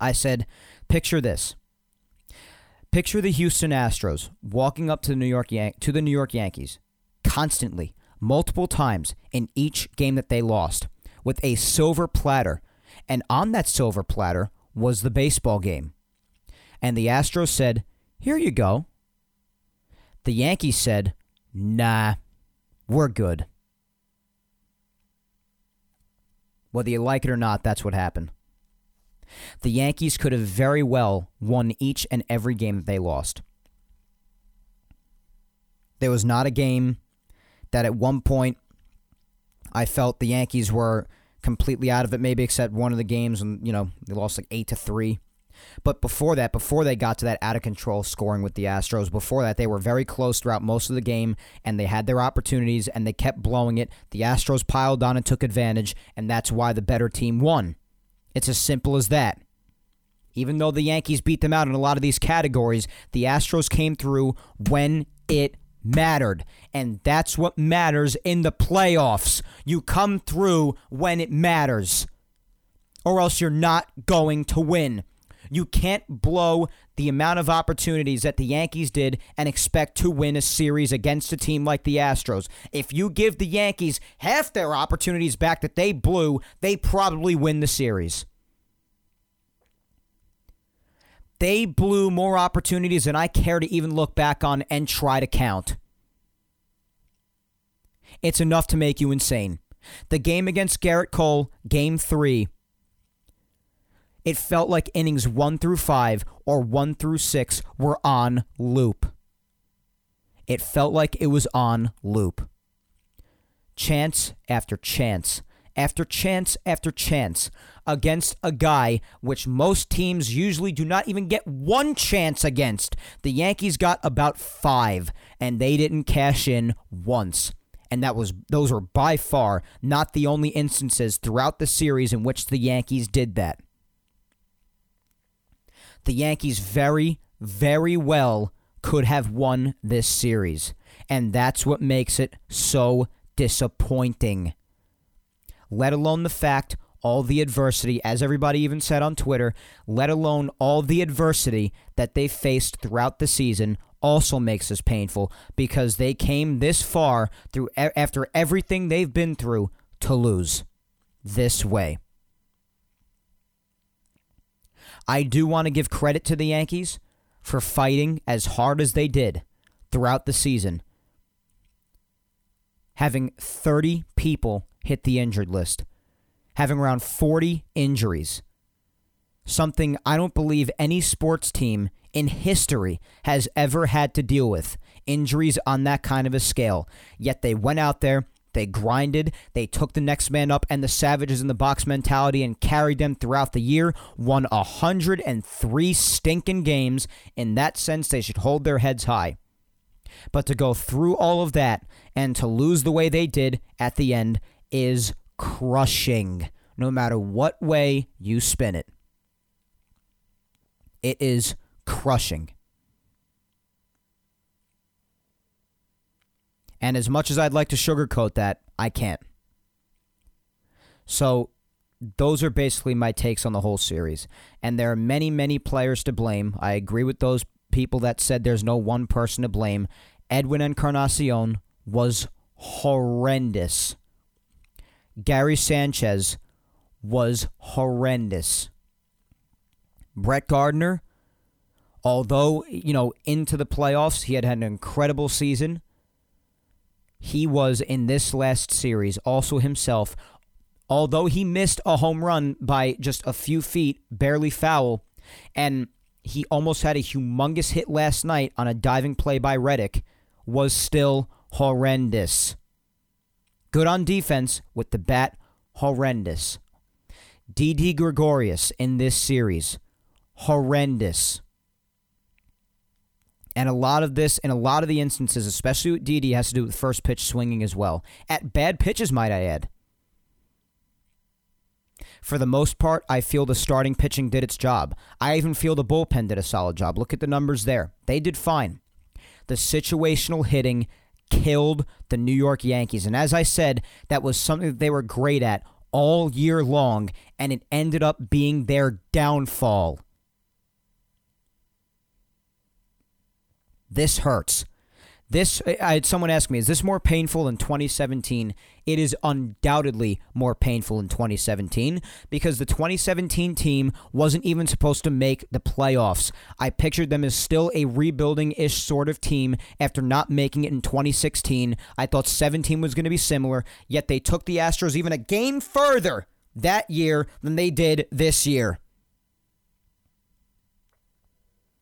I said, picture this. Picture the Houston Astros walking up to the New York Yan- to the New York Yankees constantly, multiple times in each game that they lost with a silver platter. And on that silver platter was the baseball game. And the Astros said, Here you go. The Yankees said, Nah, we're good. Whether you like it or not, that's what happened. The Yankees could have very well won each and every game that they lost. There was not a game that at one point I felt the Yankees were completely out of it, maybe except one of the games, and you know they lost like eight to three. But before that, before they got to that out of control scoring with the Astros, before that, they were very close throughout most of the game and they had their opportunities and they kept blowing it. The Astros piled on and took advantage, and that's why the better team won. It's as simple as that. Even though the Yankees beat them out in a lot of these categories, the Astros came through when it mattered. And that's what matters in the playoffs. You come through when it matters, or else you're not going to win. You can't blow the amount of opportunities that the Yankees did and expect to win a series against a team like the Astros. If you give the Yankees half their opportunities back that they blew, they probably win the series. They blew more opportunities than I care to even look back on and try to count. It's enough to make you insane. The game against Gerrit Cole, game three, it felt like innings one through five or one through six were on loop. It felt like it was on loop. Chance after chance after chance after chance against a guy which most teams usually do not even get one chance against. The Yankees got about five, and they didn't cash in once. And that was those were by far not the only instances throughout the series in which the Yankees did that. The Yankees very, very well could have won this series. And that's what makes it so disappointing. let alone the fact all the adversity, as everybody even said on Twitter, let alone all the adversity that they faced throughout the season, also makes this painful because they came this far through after everything they've been through to lose this way. I do want to give credit to the Yankees for fighting as hard as they did throughout the season. Having 30 people hit the injured list, having around 40 injuries. Something I don't believe any sports team in history has ever had to deal with. Injuries on that kind of a scale. Yet they went out there, they grinded, they took the next man up and the Savages in the box mentality and carried them throughout the year, won 103 stinking games. In that sense, they should hold their heads high. But to go through all of that and to lose the way they did at the end is crushing, no matter what way you spin it. It is crushing. And as much as I'd like to sugarcoat that, I can't. So, those are basically my takes on the whole series. And there are many, many players to blame. I agree with those people that said there's no one person to blame. Edwin Encarnacion was horrendous. Gary Sanchez was horrendous. Brett Gardner, although, you know, into the playoffs, he had had an incredible season he was in this last series also himself. Although he missed a home run by just a few feet, barely foul, and he almost had a humongous hit last night on a diving play by Reddick, was still horrendous. Good on defense with the bat, horrendous. Didi Gregorius in this series, horrendous. And a lot of this, in a lot of the instances, especially with Didi, has to do with first pitch swinging as well. At bad pitches, might I add. For the most part, I feel the starting pitching did its job. I even feel the bullpen did a solid job. Look at the numbers there. They did fine. The situational hitting killed the New York Yankees. And as I said, that was something that they were great at all year long, and it ended up being their downfall. This hurts. This I had someone ask me, is this more painful than 2017? It is undoubtedly more painful in 2017 because the 2017 team wasn't even supposed to make the playoffs. I pictured them as still a rebuilding-ish sort of team after not making it in 2016. I thought 17 was going to be similar, yet they took the Astros even a game further that year than they did this year.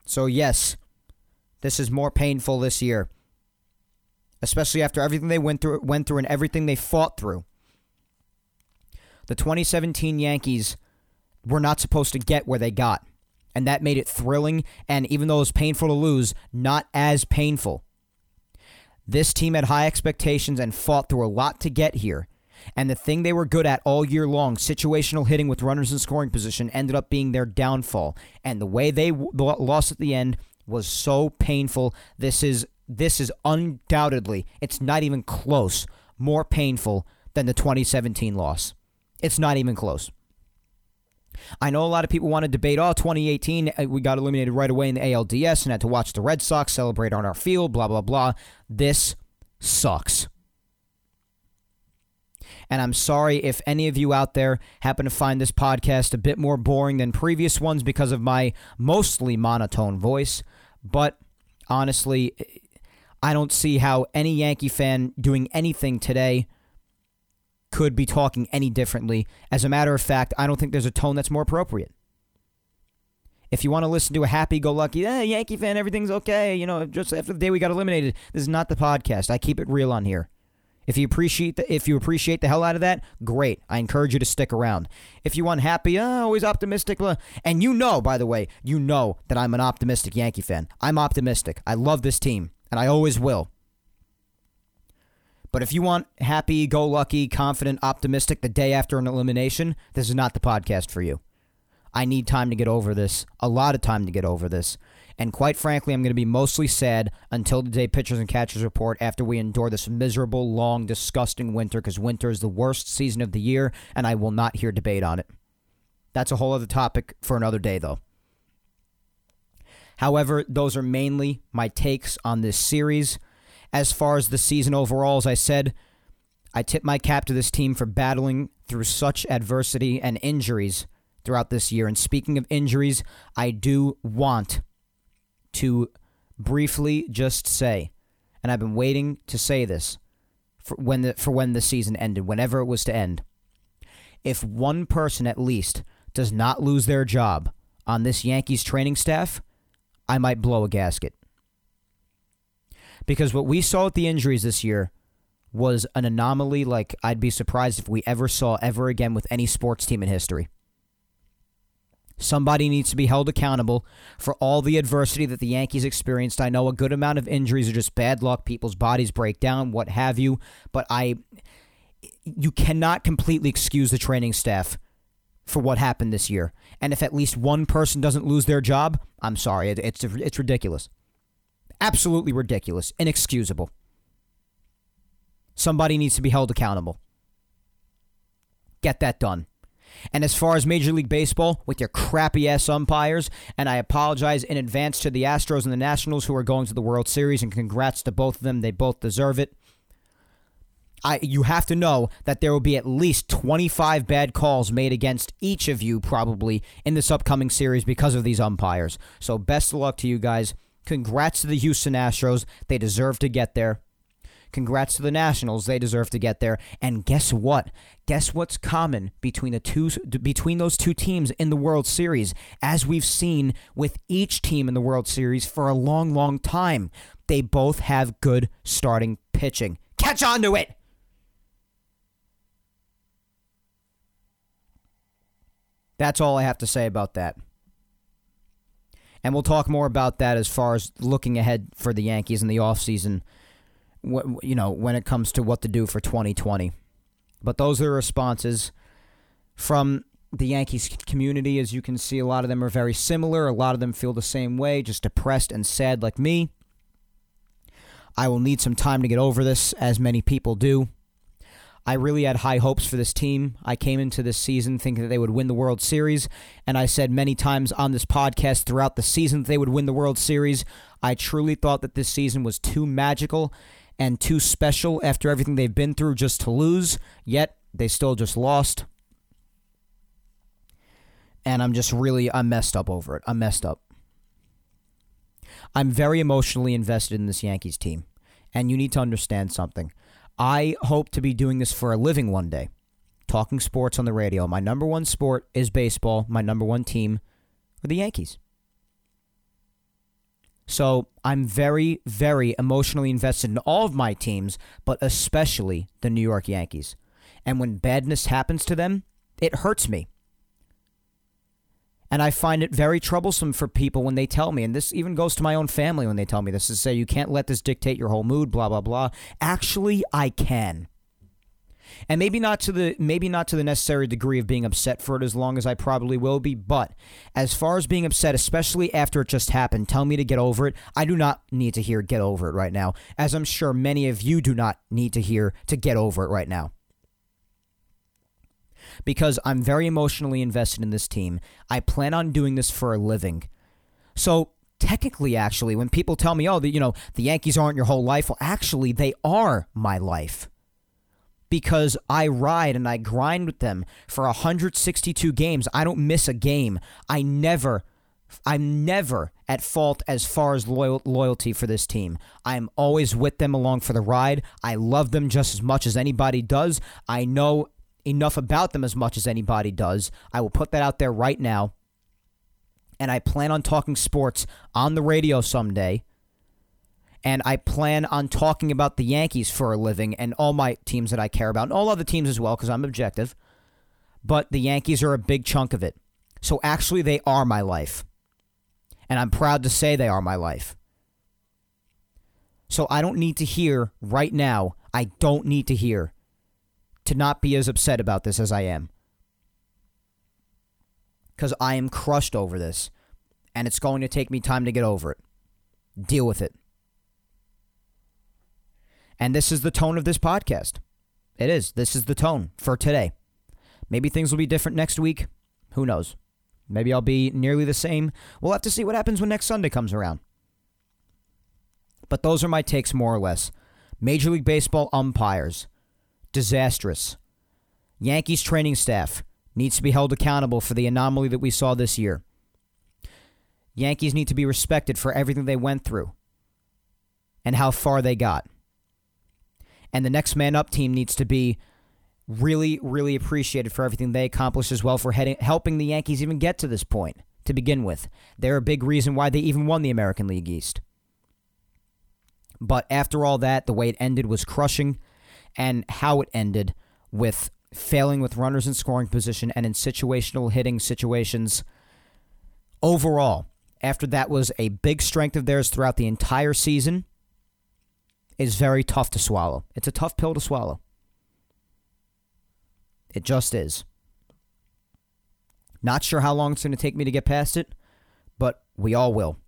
So yes, this is more painful this year, especially after everything they went through, went through, and everything they fought through. The 2017 Yankees were not supposed to get where they got, and that made it thrilling. And even though it was painful to lose, not as painful. This team had high expectations and fought through a lot to get here. And the thing they were good at all year long, situational hitting with runners in scoring position, ended up being their downfall. And the way they w- lost at the end was so painful. This is this is undoubtedly, it's not even close, more painful than the 2017 loss. It's not even close. I know a lot of people want to debate, oh, 2018, uh, we got eliminated right away in the ALDS and had to watch the Red Sox celebrate on our field, blah, blah, blah. This sucks. And I'm sorry if any of you out there happen to find this podcast a bit more boring than previous ones because of my mostly monotone voice. But honestly, I don't see how any Yankee fan doing anything today could be talking any differently. As a matter of fact, I don't think there's a tone that's more appropriate. If you want to listen to a happy-go-lucky, eh, Yankee fan, everything's okay, you know, just after the day we got eliminated, this is not the podcast. I keep it real on here. If you appreciate the, if you appreciate the hell out of that, great. I encourage you to stick around. If you want happy, uh, always optimistic, blah, and you know, by the way, you know that I'm an optimistic Yankee fan. I'm optimistic. I love this team, and I always will. But if you want happy, go lucky, confident, optimistic the day after an elimination, this is not the podcast for you. I need time to get over this, a lot of time to get over this. And quite frankly, I'm going to be mostly sad until the day pitchers and catchers report after we endure this miserable, long, disgusting winter because winter is the worst season of the year, and I will not hear debate on it. That's a whole other topic for another day, though. However, those are mainly my takes on this series. As far as the season overall, as I said, I tip my cap to this team for battling through such adversity and injuries throughout this year. And speaking of injuries, I do want to briefly just say, and I've been waiting to say this for when the for when the season ended, whenever it was to end. If one person at least does not lose their job on this Yankees training staff, I might blow a gasket. Because what we saw with the injuries this year was an anomaly like I'd be surprised if we ever saw ever again with any sports team in history. Somebody needs to be held accountable for all the adversity that the Yankees experienced. I know a good amount of injuries are just bad luck, people's bodies break down, what have you, but I you cannot completely excuse the training staff for what happened this year. And if at least one person doesn't lose their job, I'm sorry, it's it's ridiculous. Absolutely ridiculous, inexcusable. Somebody needs to be held accountable. Get that done. And as far as Major League Baseball, with your crappy ass umpires, and I apologize in advance to the Astros and the Nationals who are going to the World Series, and congrats to both of them. They both deserve it. I, you have to know that there will be at least 25 bad calls made against each of you probably in this upcoming series because of these umpires. So best of luck to you guys. Congrats to the Houston Astros. They deserve to get there. Congrats to the Nationals. They deserve to get there. And guess what? Guess what's common between the two between those two teams in the World Series as we've seen with each team in the World Series for a long long time. They both have good starting pitching. Catch on to it. That's all I have to say about that. And we'll talk more about that as far as looking ahead for the Yankees in the offseason you know, when it comes to what to do for 2020. But those are the responses from the Yankees community. As you can see, a lot of them are very similar. A lot of them feel the same way, just depressed and sad like me. I will need some time to get over this, as many people do. I really had high hopes for this team. I came into this season thinking that they would win the World Series, and I said many times on this podcast throughout the season that they would win the World Series. I truly thought that this season was too magical and too special after everything they've been through just to lose, yet they still just lost. And I'm just really, I'm messed up over it. I'm messed up. I'm very emotionally invested in this Yankees team. And you need to understand something. I hope to be doing this for a living one day, talking sports on the radio. My number one sport is baseball. My number one team are the Yankees. So I'm very, very emotionally invested in all of my teams, but especially the New York Yankees. And when badness happens to them, it hurts me. And I find it very troublesome for people when they tell me, and this even goes to my own family when they tell me this, to say you can't let this dictate your whole mood, blah, blah, blah. Actually, I can and maybe not to the maybe not to the necessary degree of being upset for it as long as I probably will be, but as far as being upset, especially after it just happened, tell me to get over it. I do not need to hear get over it right now, as I'm sure many of you do not need to hear to get over it right now. Because I'm very emotionally invested in this team. I plan on doing this for a living. So technically actually when people tell me oh the, you know the yankees aren't your whole life well actually they are my life because I ride and I grind with them for 162 games. I don't miss a game. I never I'm never at fault as far as loyal, loyalty for this team. I'm always with them along for the ride. I love them just as much as anybody does. I know enough about them as much as anybody does. I will put that out there right now. And I plan on talking sports on the radio someday and I plan on talking about the Yankees for a living and all my teams that I care about and all other teams as well because I'm objective. But the Yankees are a big chunk of it. So actually, they are my life. And I'm proud to say they are my life. So I don't need to hear right now, I don't need to hear to not be as upset about this as I am. because I am crushed over this, and it's going to take me time to get over it. Deal with it. And this is the tone of this podcast. It is. This is the tone for today. Maybe things will be different next week. Who knows? Maybe I'll be nearly the same. We'll have to see what happens when next Sunday comes around. But those are my takes, more or less. Major League Baseball umpires, disastrous. Yankees training staff needs to be held accountable for the anomaly that we saw this year. Yankees need to be respected for everything they went through and how far they got. And the next man up team needs to be really, really appreciated for everything they accomplished as well for heading, helping the Yankees even get to this point to begin with. They're a big reason why they even won the American League East. But after all that, the way it ended was crushing, and how it ended with failing with runners in scoring position and in situational hitting situations. Overall, after that was a big strength of theirs throughout the entire season, is very tough to swallow. It's a tough pill to swallow. It just is. Not sure how long it's going to take me to get past it, but we all will.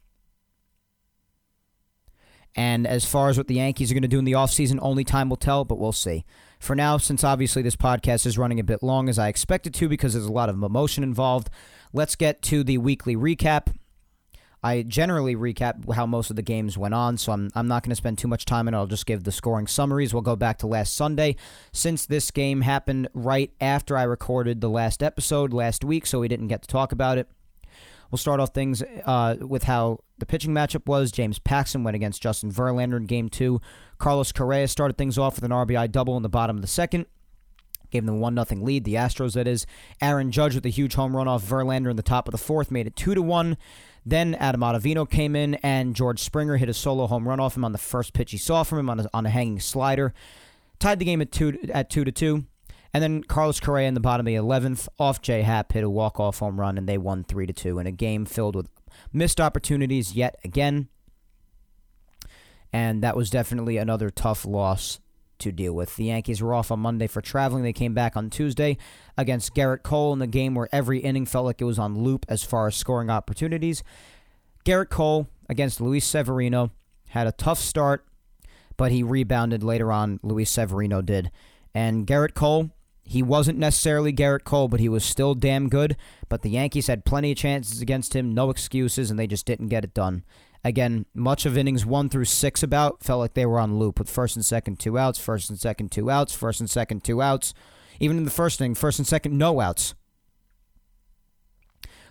And as far as what the Yankees are going to do in the offseason, only time will tell, but we'll see. For now, since obviously this podcast is running a bit long as I expected to because there's a lot of emotion involved, let's get to the weekly recap. I generally recap how most of the games went on, so I'm, I'm not going to spend too much time and I'll just give the scoring summaries. We'll go back to last Sunday since this game happened right after I recorded the last episode last week, so we didn't get to talk about it. We'll start off things uh, with how the pitching matchup was. James Paxton went against Justin Verlander in game two. Carlos Correa started things off with an RBI double in the bottom of the second. Gave them a 1 0 lead, the Astros, that is. Aaron Judge with a huge home run off Verlander in the top of the fourth made it 2 to 1. Then Adam Ottavino came in, and George Springer hit a solo home run off him on the first pitch he saw from him on a, on a hanging slider. Tied the game at two at two to two. And then Carlos Correa in the bottom of the 11th off J Happ hit a walk-off home run, and they won 3 to 2 in a game filled with missed opportunities yet again. And that was definitely another tough loss to deal with. The Yankees were off on Monday for traveling. They came back on Tuesday against Gerrit Cole in the game where every inning felt like it was on loop as far as scoring opportunities. Gerrit Cole against Luis Severino had a tough start, but he rebounded later on. Luis Severino did. And Gerrit Cole he wasn't necessarily Gerrit Cole, but he was still damn good. But the Yankees had plenty of chances against him, no excuses, and they just didn't get it done. Again, much of innings one through six about felt like they were on loop with first and second two outs, first and second two outs, first and second two outs. Even in the first inning, first and second no outs.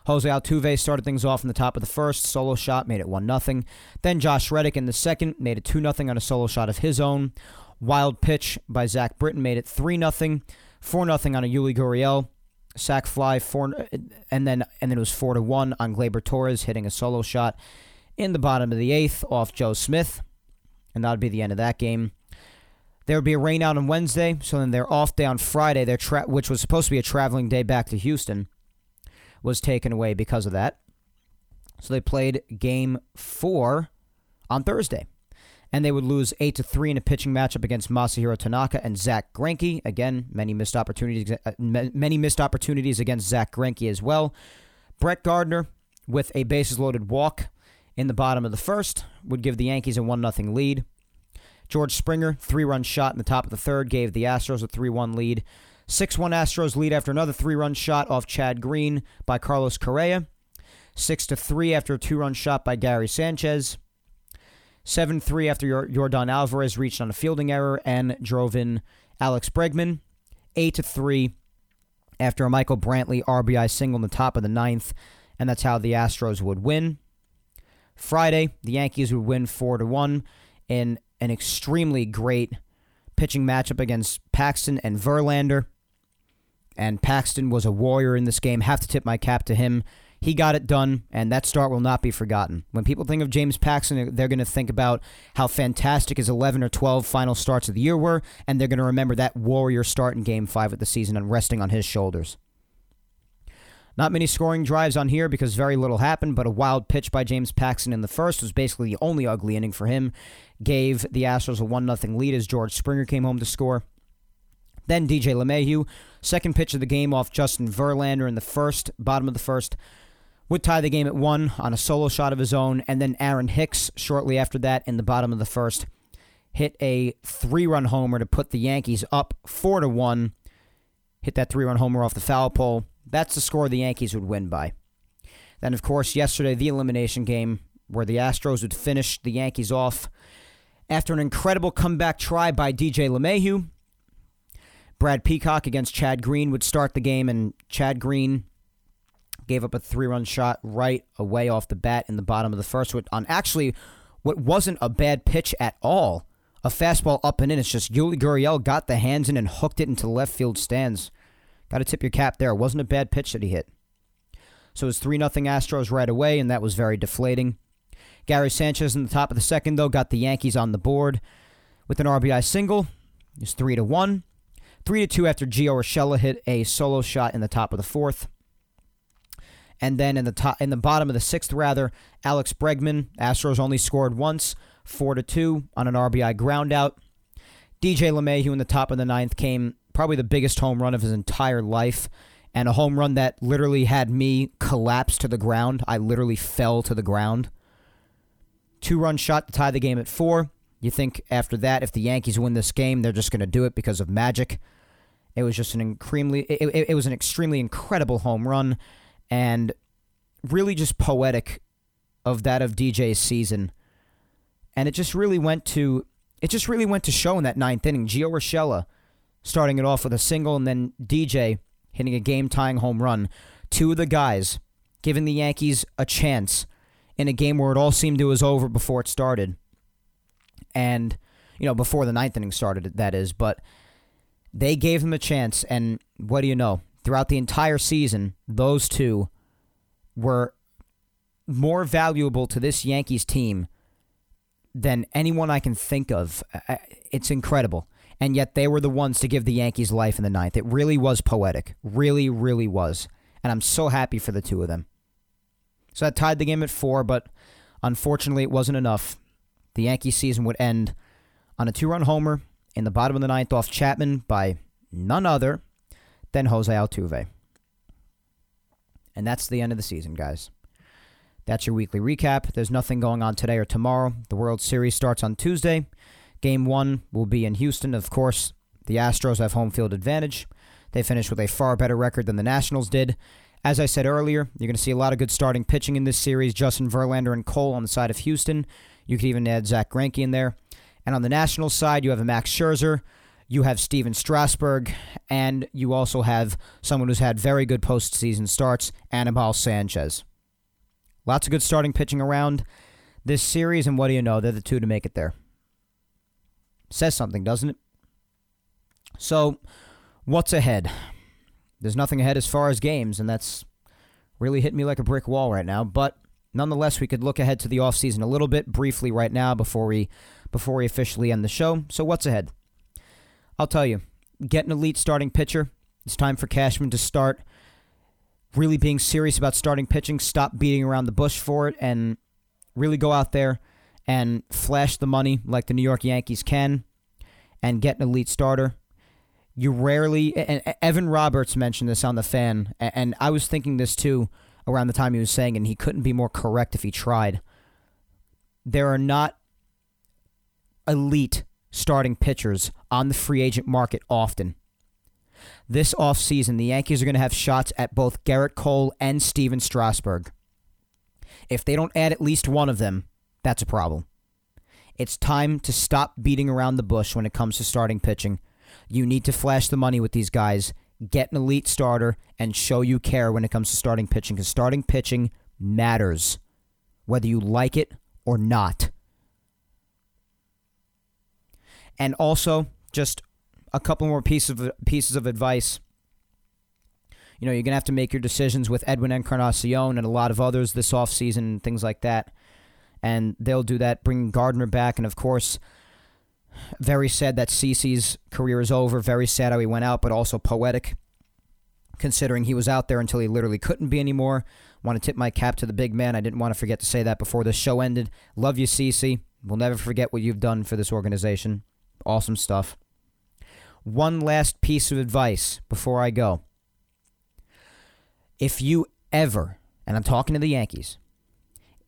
Jose Altuve started things off in the top of the first. Solo shot made it 1 0. Then Josh Reddick in the second made it 2 0 on a solo shot of his own. Wild pitch by Zach Britton made it 3 0. Four nothing on a Yuli Gurriel sac fly. Four and then and then it was four to one on Gleyber Torres hitting a solo shot in the bottom of the eighth off Joe Smith, and that would be the end of that game. There would be a rainout on Wednesday, so then their off day on Friday, their tra- which was supposed to be a traveling day back to Houston, was taken away because of that. So they played game four on Thursday and they would lose 8 to 3 in a pitching matchup against Masahiro Tanaka and Zack Greinke. Again, many missed opportunities uh, many missed opportunities against Zack Greinke as well. Brett Gardner with a bases loaded walk in the bottom of the first would give the Yankees a 1 0 lead. George Springer, three-run shot in the top of the third, gave the Astros a 3-1 lead. 6-1 Astros lead after another three-run shot off Chad Green by Carlos Correa. 6-3 after a two-run shot by Gary Sanchez. 7 3 after Yordan Alvarez reached on a fielding error and drove in Alex Bregman. 8 3 after a Michael Brantley RBI single in the top of the ninth, and that's how the Astros would win. Friday, the Yankees would win 4 to 1 in an extremely great pitching matchup against Paxton and Verlander. And Paxton was a warrior in this game. Have to tip my cap to him. He got it done, and that start will not be forgotten. When people think of James Paxton, they're going to think about how fantastic his 11 or 12 final starts of the year were, and they're going to remember that warrior start in Game 5 of the season and resting on his shoulders. Not many scoring drives on here because very little happened, but a wild pitch by James Paxton in the first was basically the only ugly inning for him. Gave the Astros a 1 0 lead as George Springer came home to score. Then DJ LeMahieu, second pitch of the game off Justin Verlander in the first, bottom of the first, would tie the game at one on a solo shot of his own. And then Aaron Hicks, shortly after that, in the bottom of the first, hit a three-run homer to put the Yankees up four to one. Hit that three-run homer off the foul pole. That's the score the Yankees would win by. Then, of course, yesterday the elimination game where the Astros would finish the Yankees off after an incredible comeback try by DJ LeMahieu. Brad Peacock against Chad Green would start the game, and Chad Green gave up a three run shot right away off the bat in the bottom of the first on actually what wasn't a bad pitch at all. A fastball up and in. It's just Yuli Gurriel got the hands in and hooked it into left field stands. Got to tip your cap there. It wasn't a bad pitch that he hit. So it was 3 0 Astros right away, and that was very deflating. Gary Sanchez in the top of the second, though, got the Yankees on the board with an RBI single. It was 3 to 1. 3 to 2 after Gio Urshela hit a solo shot in the top of the fourth. And then in the top in the bottom of the sixth, rather, Alex Bregman, Astros only scored once, four to two on an RBI groundout. DJ LeMahieu in the top of the ninth came probably the biggest home run of his entire life, and a home run that literally had me collapse to the ground. I literally fell to the ground. Two run shot to tie the game at four. You think after that, if the Yankees win this game, they're just going to do it because of magic. It was just an extremely, it, it, it was an extremely incredible home run, and really just poetic of that of DJ's season. And it just really went to, it just really went to show in that ninth inning. Gio Urshela starting it off with a single, and then DJ hitting a game-tying home run. Two of the guys giving the Yankees a chance in a game where it all seemed it was over before it started and you know before the ninth inning started, that is. But they gave them a chance, and what do you know? Throughout the entire season, those two were more valuable to this Yankees team than anyone I can think of. It's incredible. And yet they were the ones to give the Yankees life in the ninth. It really was poetic. Really, really was. And I'm so happy for the two of them. So that tied the game at four, but unfortunately it wasn't enough the Yankee season would end on a two run homer in the bottom of the ninth off Chapman by none other than Jose Altuve. And that's the end of the season, guys. That's your weekly recap. There's nothing going on today or tomorrow. The World Series starts on Tuesday. Game one will be in Houston. Of course, the Astros have home field advantage. They finished with a far better record than the Nationals did. As I said earlier, you're going to see a lot of good starting pitching in this series. Justin Verlander and Cole on the side of Houston. You could even add Zack Greinke in there. And on the National side, you have a Max Scherzer, you have Stephen Strasburg, and you also have someone who's had very good postseason starts, Anibal Sanchez. Lots of good starting pitching around this series, and what do you know? They're the two to make it there. Says something, doesn't it? So, what's ahead? There's nothing ahead as far as games, and that's really hit me like a brick wall right now. But Nonetheless, we could look ahead to the offseason a little bit briefly right now before we before we officially end the show. So what's ahead? I'll tell you. Get an elite starting pitcher. It's time for Cashman to start really being serious about starting pitching, stop beating around the bush for it and really go out there and flash the money like the New York Yankees can and get an elite starter. You rarely and Evan Roberts mentioned this on the fan and I was thinking this too around the time he was saying, and he couldn't be more correct if he tried. There are not elite starting pitchers on the free agent market often. This offseason, the Yankees are going to have shots at both Gerrit Cole and Stephen Strasburg. If they don't add at least one of them, that's a problem. It's time to stop beating around the bush when it comes to starting pitching. You need to flash the money with these guys get an elite starter, and show you care when it comes to starting pitching because starting pitching matters, whether you like it or not. And also, just a couple more pieces of pieces of advice. You know, you're gonna have to make your decisions with Edwin Encarnacion and a lot of others this offseason and things like that. And they'll do that, bringing Gardner back, and of course, very sad that CC's career is over. Very sad how he went out, but also poetic, considering he was out there until he literally couldn't be anymore. Want to tip my cap to the big man. I didn't want to forget to say that before the show ended. Love you, CC. We'll never forget what you've done for this organization. Awesome stuff. one last piece of advice before I go. If you ever, and I'm talking to the Yankees,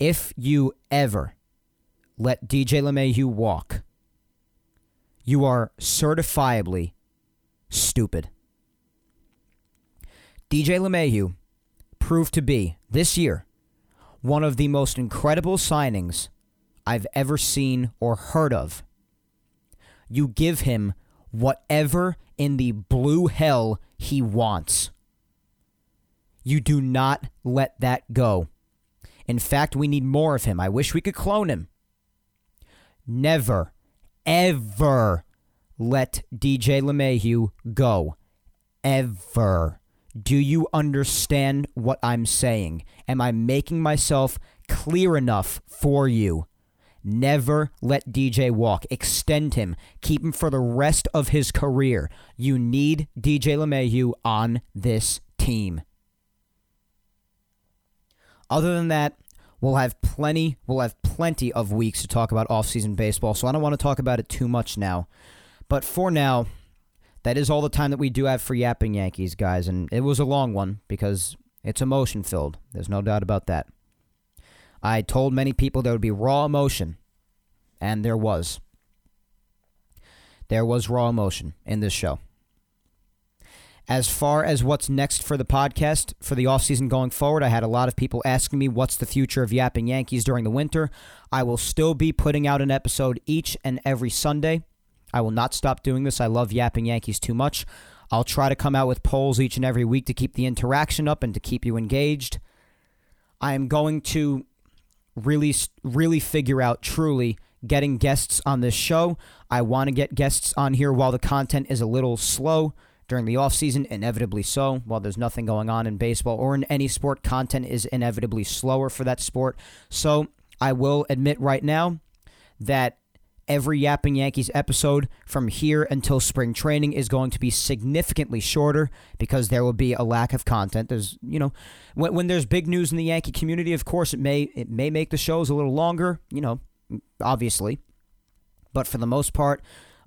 if you ever let DJ LeMahieu walk, you are certifiably stupid. DJ LeMahieu proved to be, this year, one of the most incredible signings I've ever seen or heard of. You give him whatever in the blue hell he wants. You do not let that go. In fact, we need more of him. I wish we could clone him. Never, ever let DJ LeMahieu go. Ever. Do you understand what I'm saying? Am I making myself clear enough for you? Never let DJ walk. Extend him. Keep him for the rest of his career. You need DJ LeMahieu on this team. Other than that, we'll have plenty we'll have plenty of weeks to talk about off-season baseball, so I don't want to talk about it too much now. But for now, that is all the time that we do have for Yapping Yankees, guys, and it was a long one because it's emotion filled. There's no doubt about that. I told many people there would be raw emotion, and there was. There was raw emotion in this show. As far as what's next for the podcast for the offseason going forward, I had a lot of people asking me what's the future of Yapping Yankees during the winter. I will still be putting out an episode each and every Sunday. I will not stop doing this. I love Yapping Yankees too much. I'll try to come out with polls each and every week to keep the interaction up and to keep you engaged. I am going to really, really figure out truly getting guests on this show. I want to get guests on here while the content is a little slow during the offseason, inevitably so. While there's nothing going on in baseball or in any sport, content is inevitably slower for that sport. So I will admit right now that every Yapping Yankees episode from here until spring training is going to be significantly shorter because there will be a lack of content. There's, you know, when, when there's big news in the Yankee community, of course, it may it may make the shows a little longer, you know, obviously. But for the most part,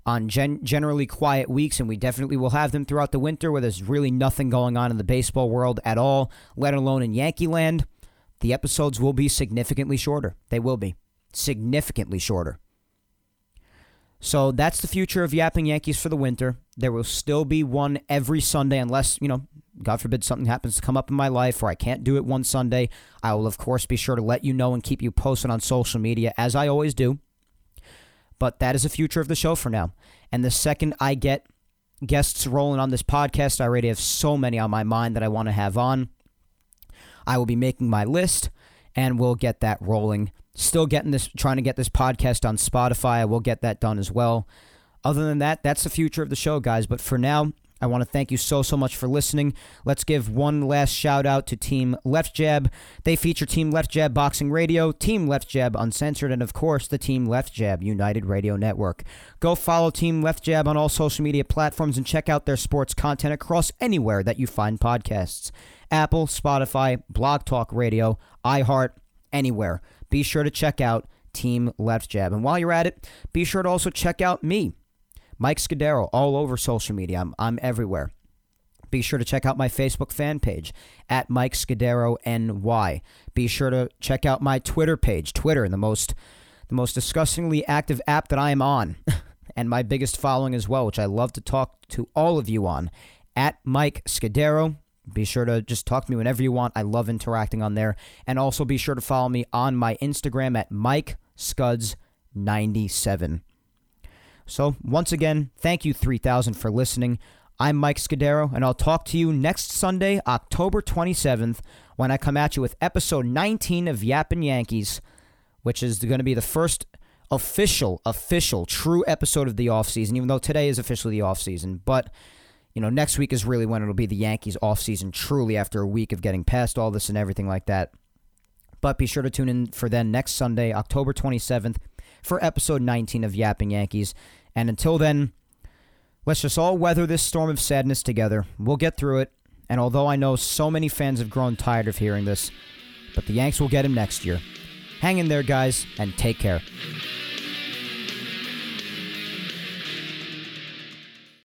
on gen- generally quiet weeks, and we definitely will have them throughout the winter where there's really nothing going on in the baseball world at all, let alone in Yankee land, the episodes will be significantly shorter. They will be significantly shorter. So that's the future of Yapping Yankees for the winter. There will still be one every Sunday, unless, you know, God forbid something happens to come up in my life where I can't do it one Sunday. I will, of course, be sure to let you know and keep you posted on social media, as I always do. But that is the future of the show for now. And the second I get guests rolling on this podcast, I already have so many on my mind that I want to have on. I will be making my list and we'll get that rolling Still getting this, trying to get this podcast on Spotify. I will get that done as well. Other than that, that's the future of the show, guys. But for now, I want to thank you so, so much for listening. Let's give one last shout out to Team Left Jab. They feature Team Left Jab Boxing Radio, Team Left Jab Uncensored, and of course, the Team Left Jab United Radio Network. Go follow Team Left Jab on all social media platforms and check out their sports content across anywhere that you find podcasts Apple, Spotify, Blog Talk Radio, iHeart, anywhere be sure to check out Team Left Jab. And while you're at it, be sure to also check out me, Mike Scudero, all over social media. I'm, I'm everywhere. Be sure to check out my Facebook fan page at Mike Scudero NY. Be sure to check out my Twitter page, Twitter, the most the most disgustingly active app that I am on, and my biggest following as well, which I love to talk to all of you on, at Mike Scudero. Be sure to just talk to me whenever you want. I love interacting on there. And also be sure to follow me on my Instagram at Mike Scuds97. So, once again, thank you 3000 for listening. I'm Mike Scudero, and I'll talk to you next Sunday, October 27th, when I come at you with episode 19 of Yappin' Yankees, which is going to be the first official, official, true episode of the offseason, even though today is officially the offseason. But you know, next week is really when it'll be the Yankees offseason truly after a week of getting past all this and everything like that. But be sure to tune in for then next Sunday, October 27th, for episode 19 of Yapping Yankees. And until then, let's just all weather this storm of sadness together. We'll get through it. And although I know so many fans have grown tired of hearing this, but the Yanks will get him next year. Hang in there, guys, and take care.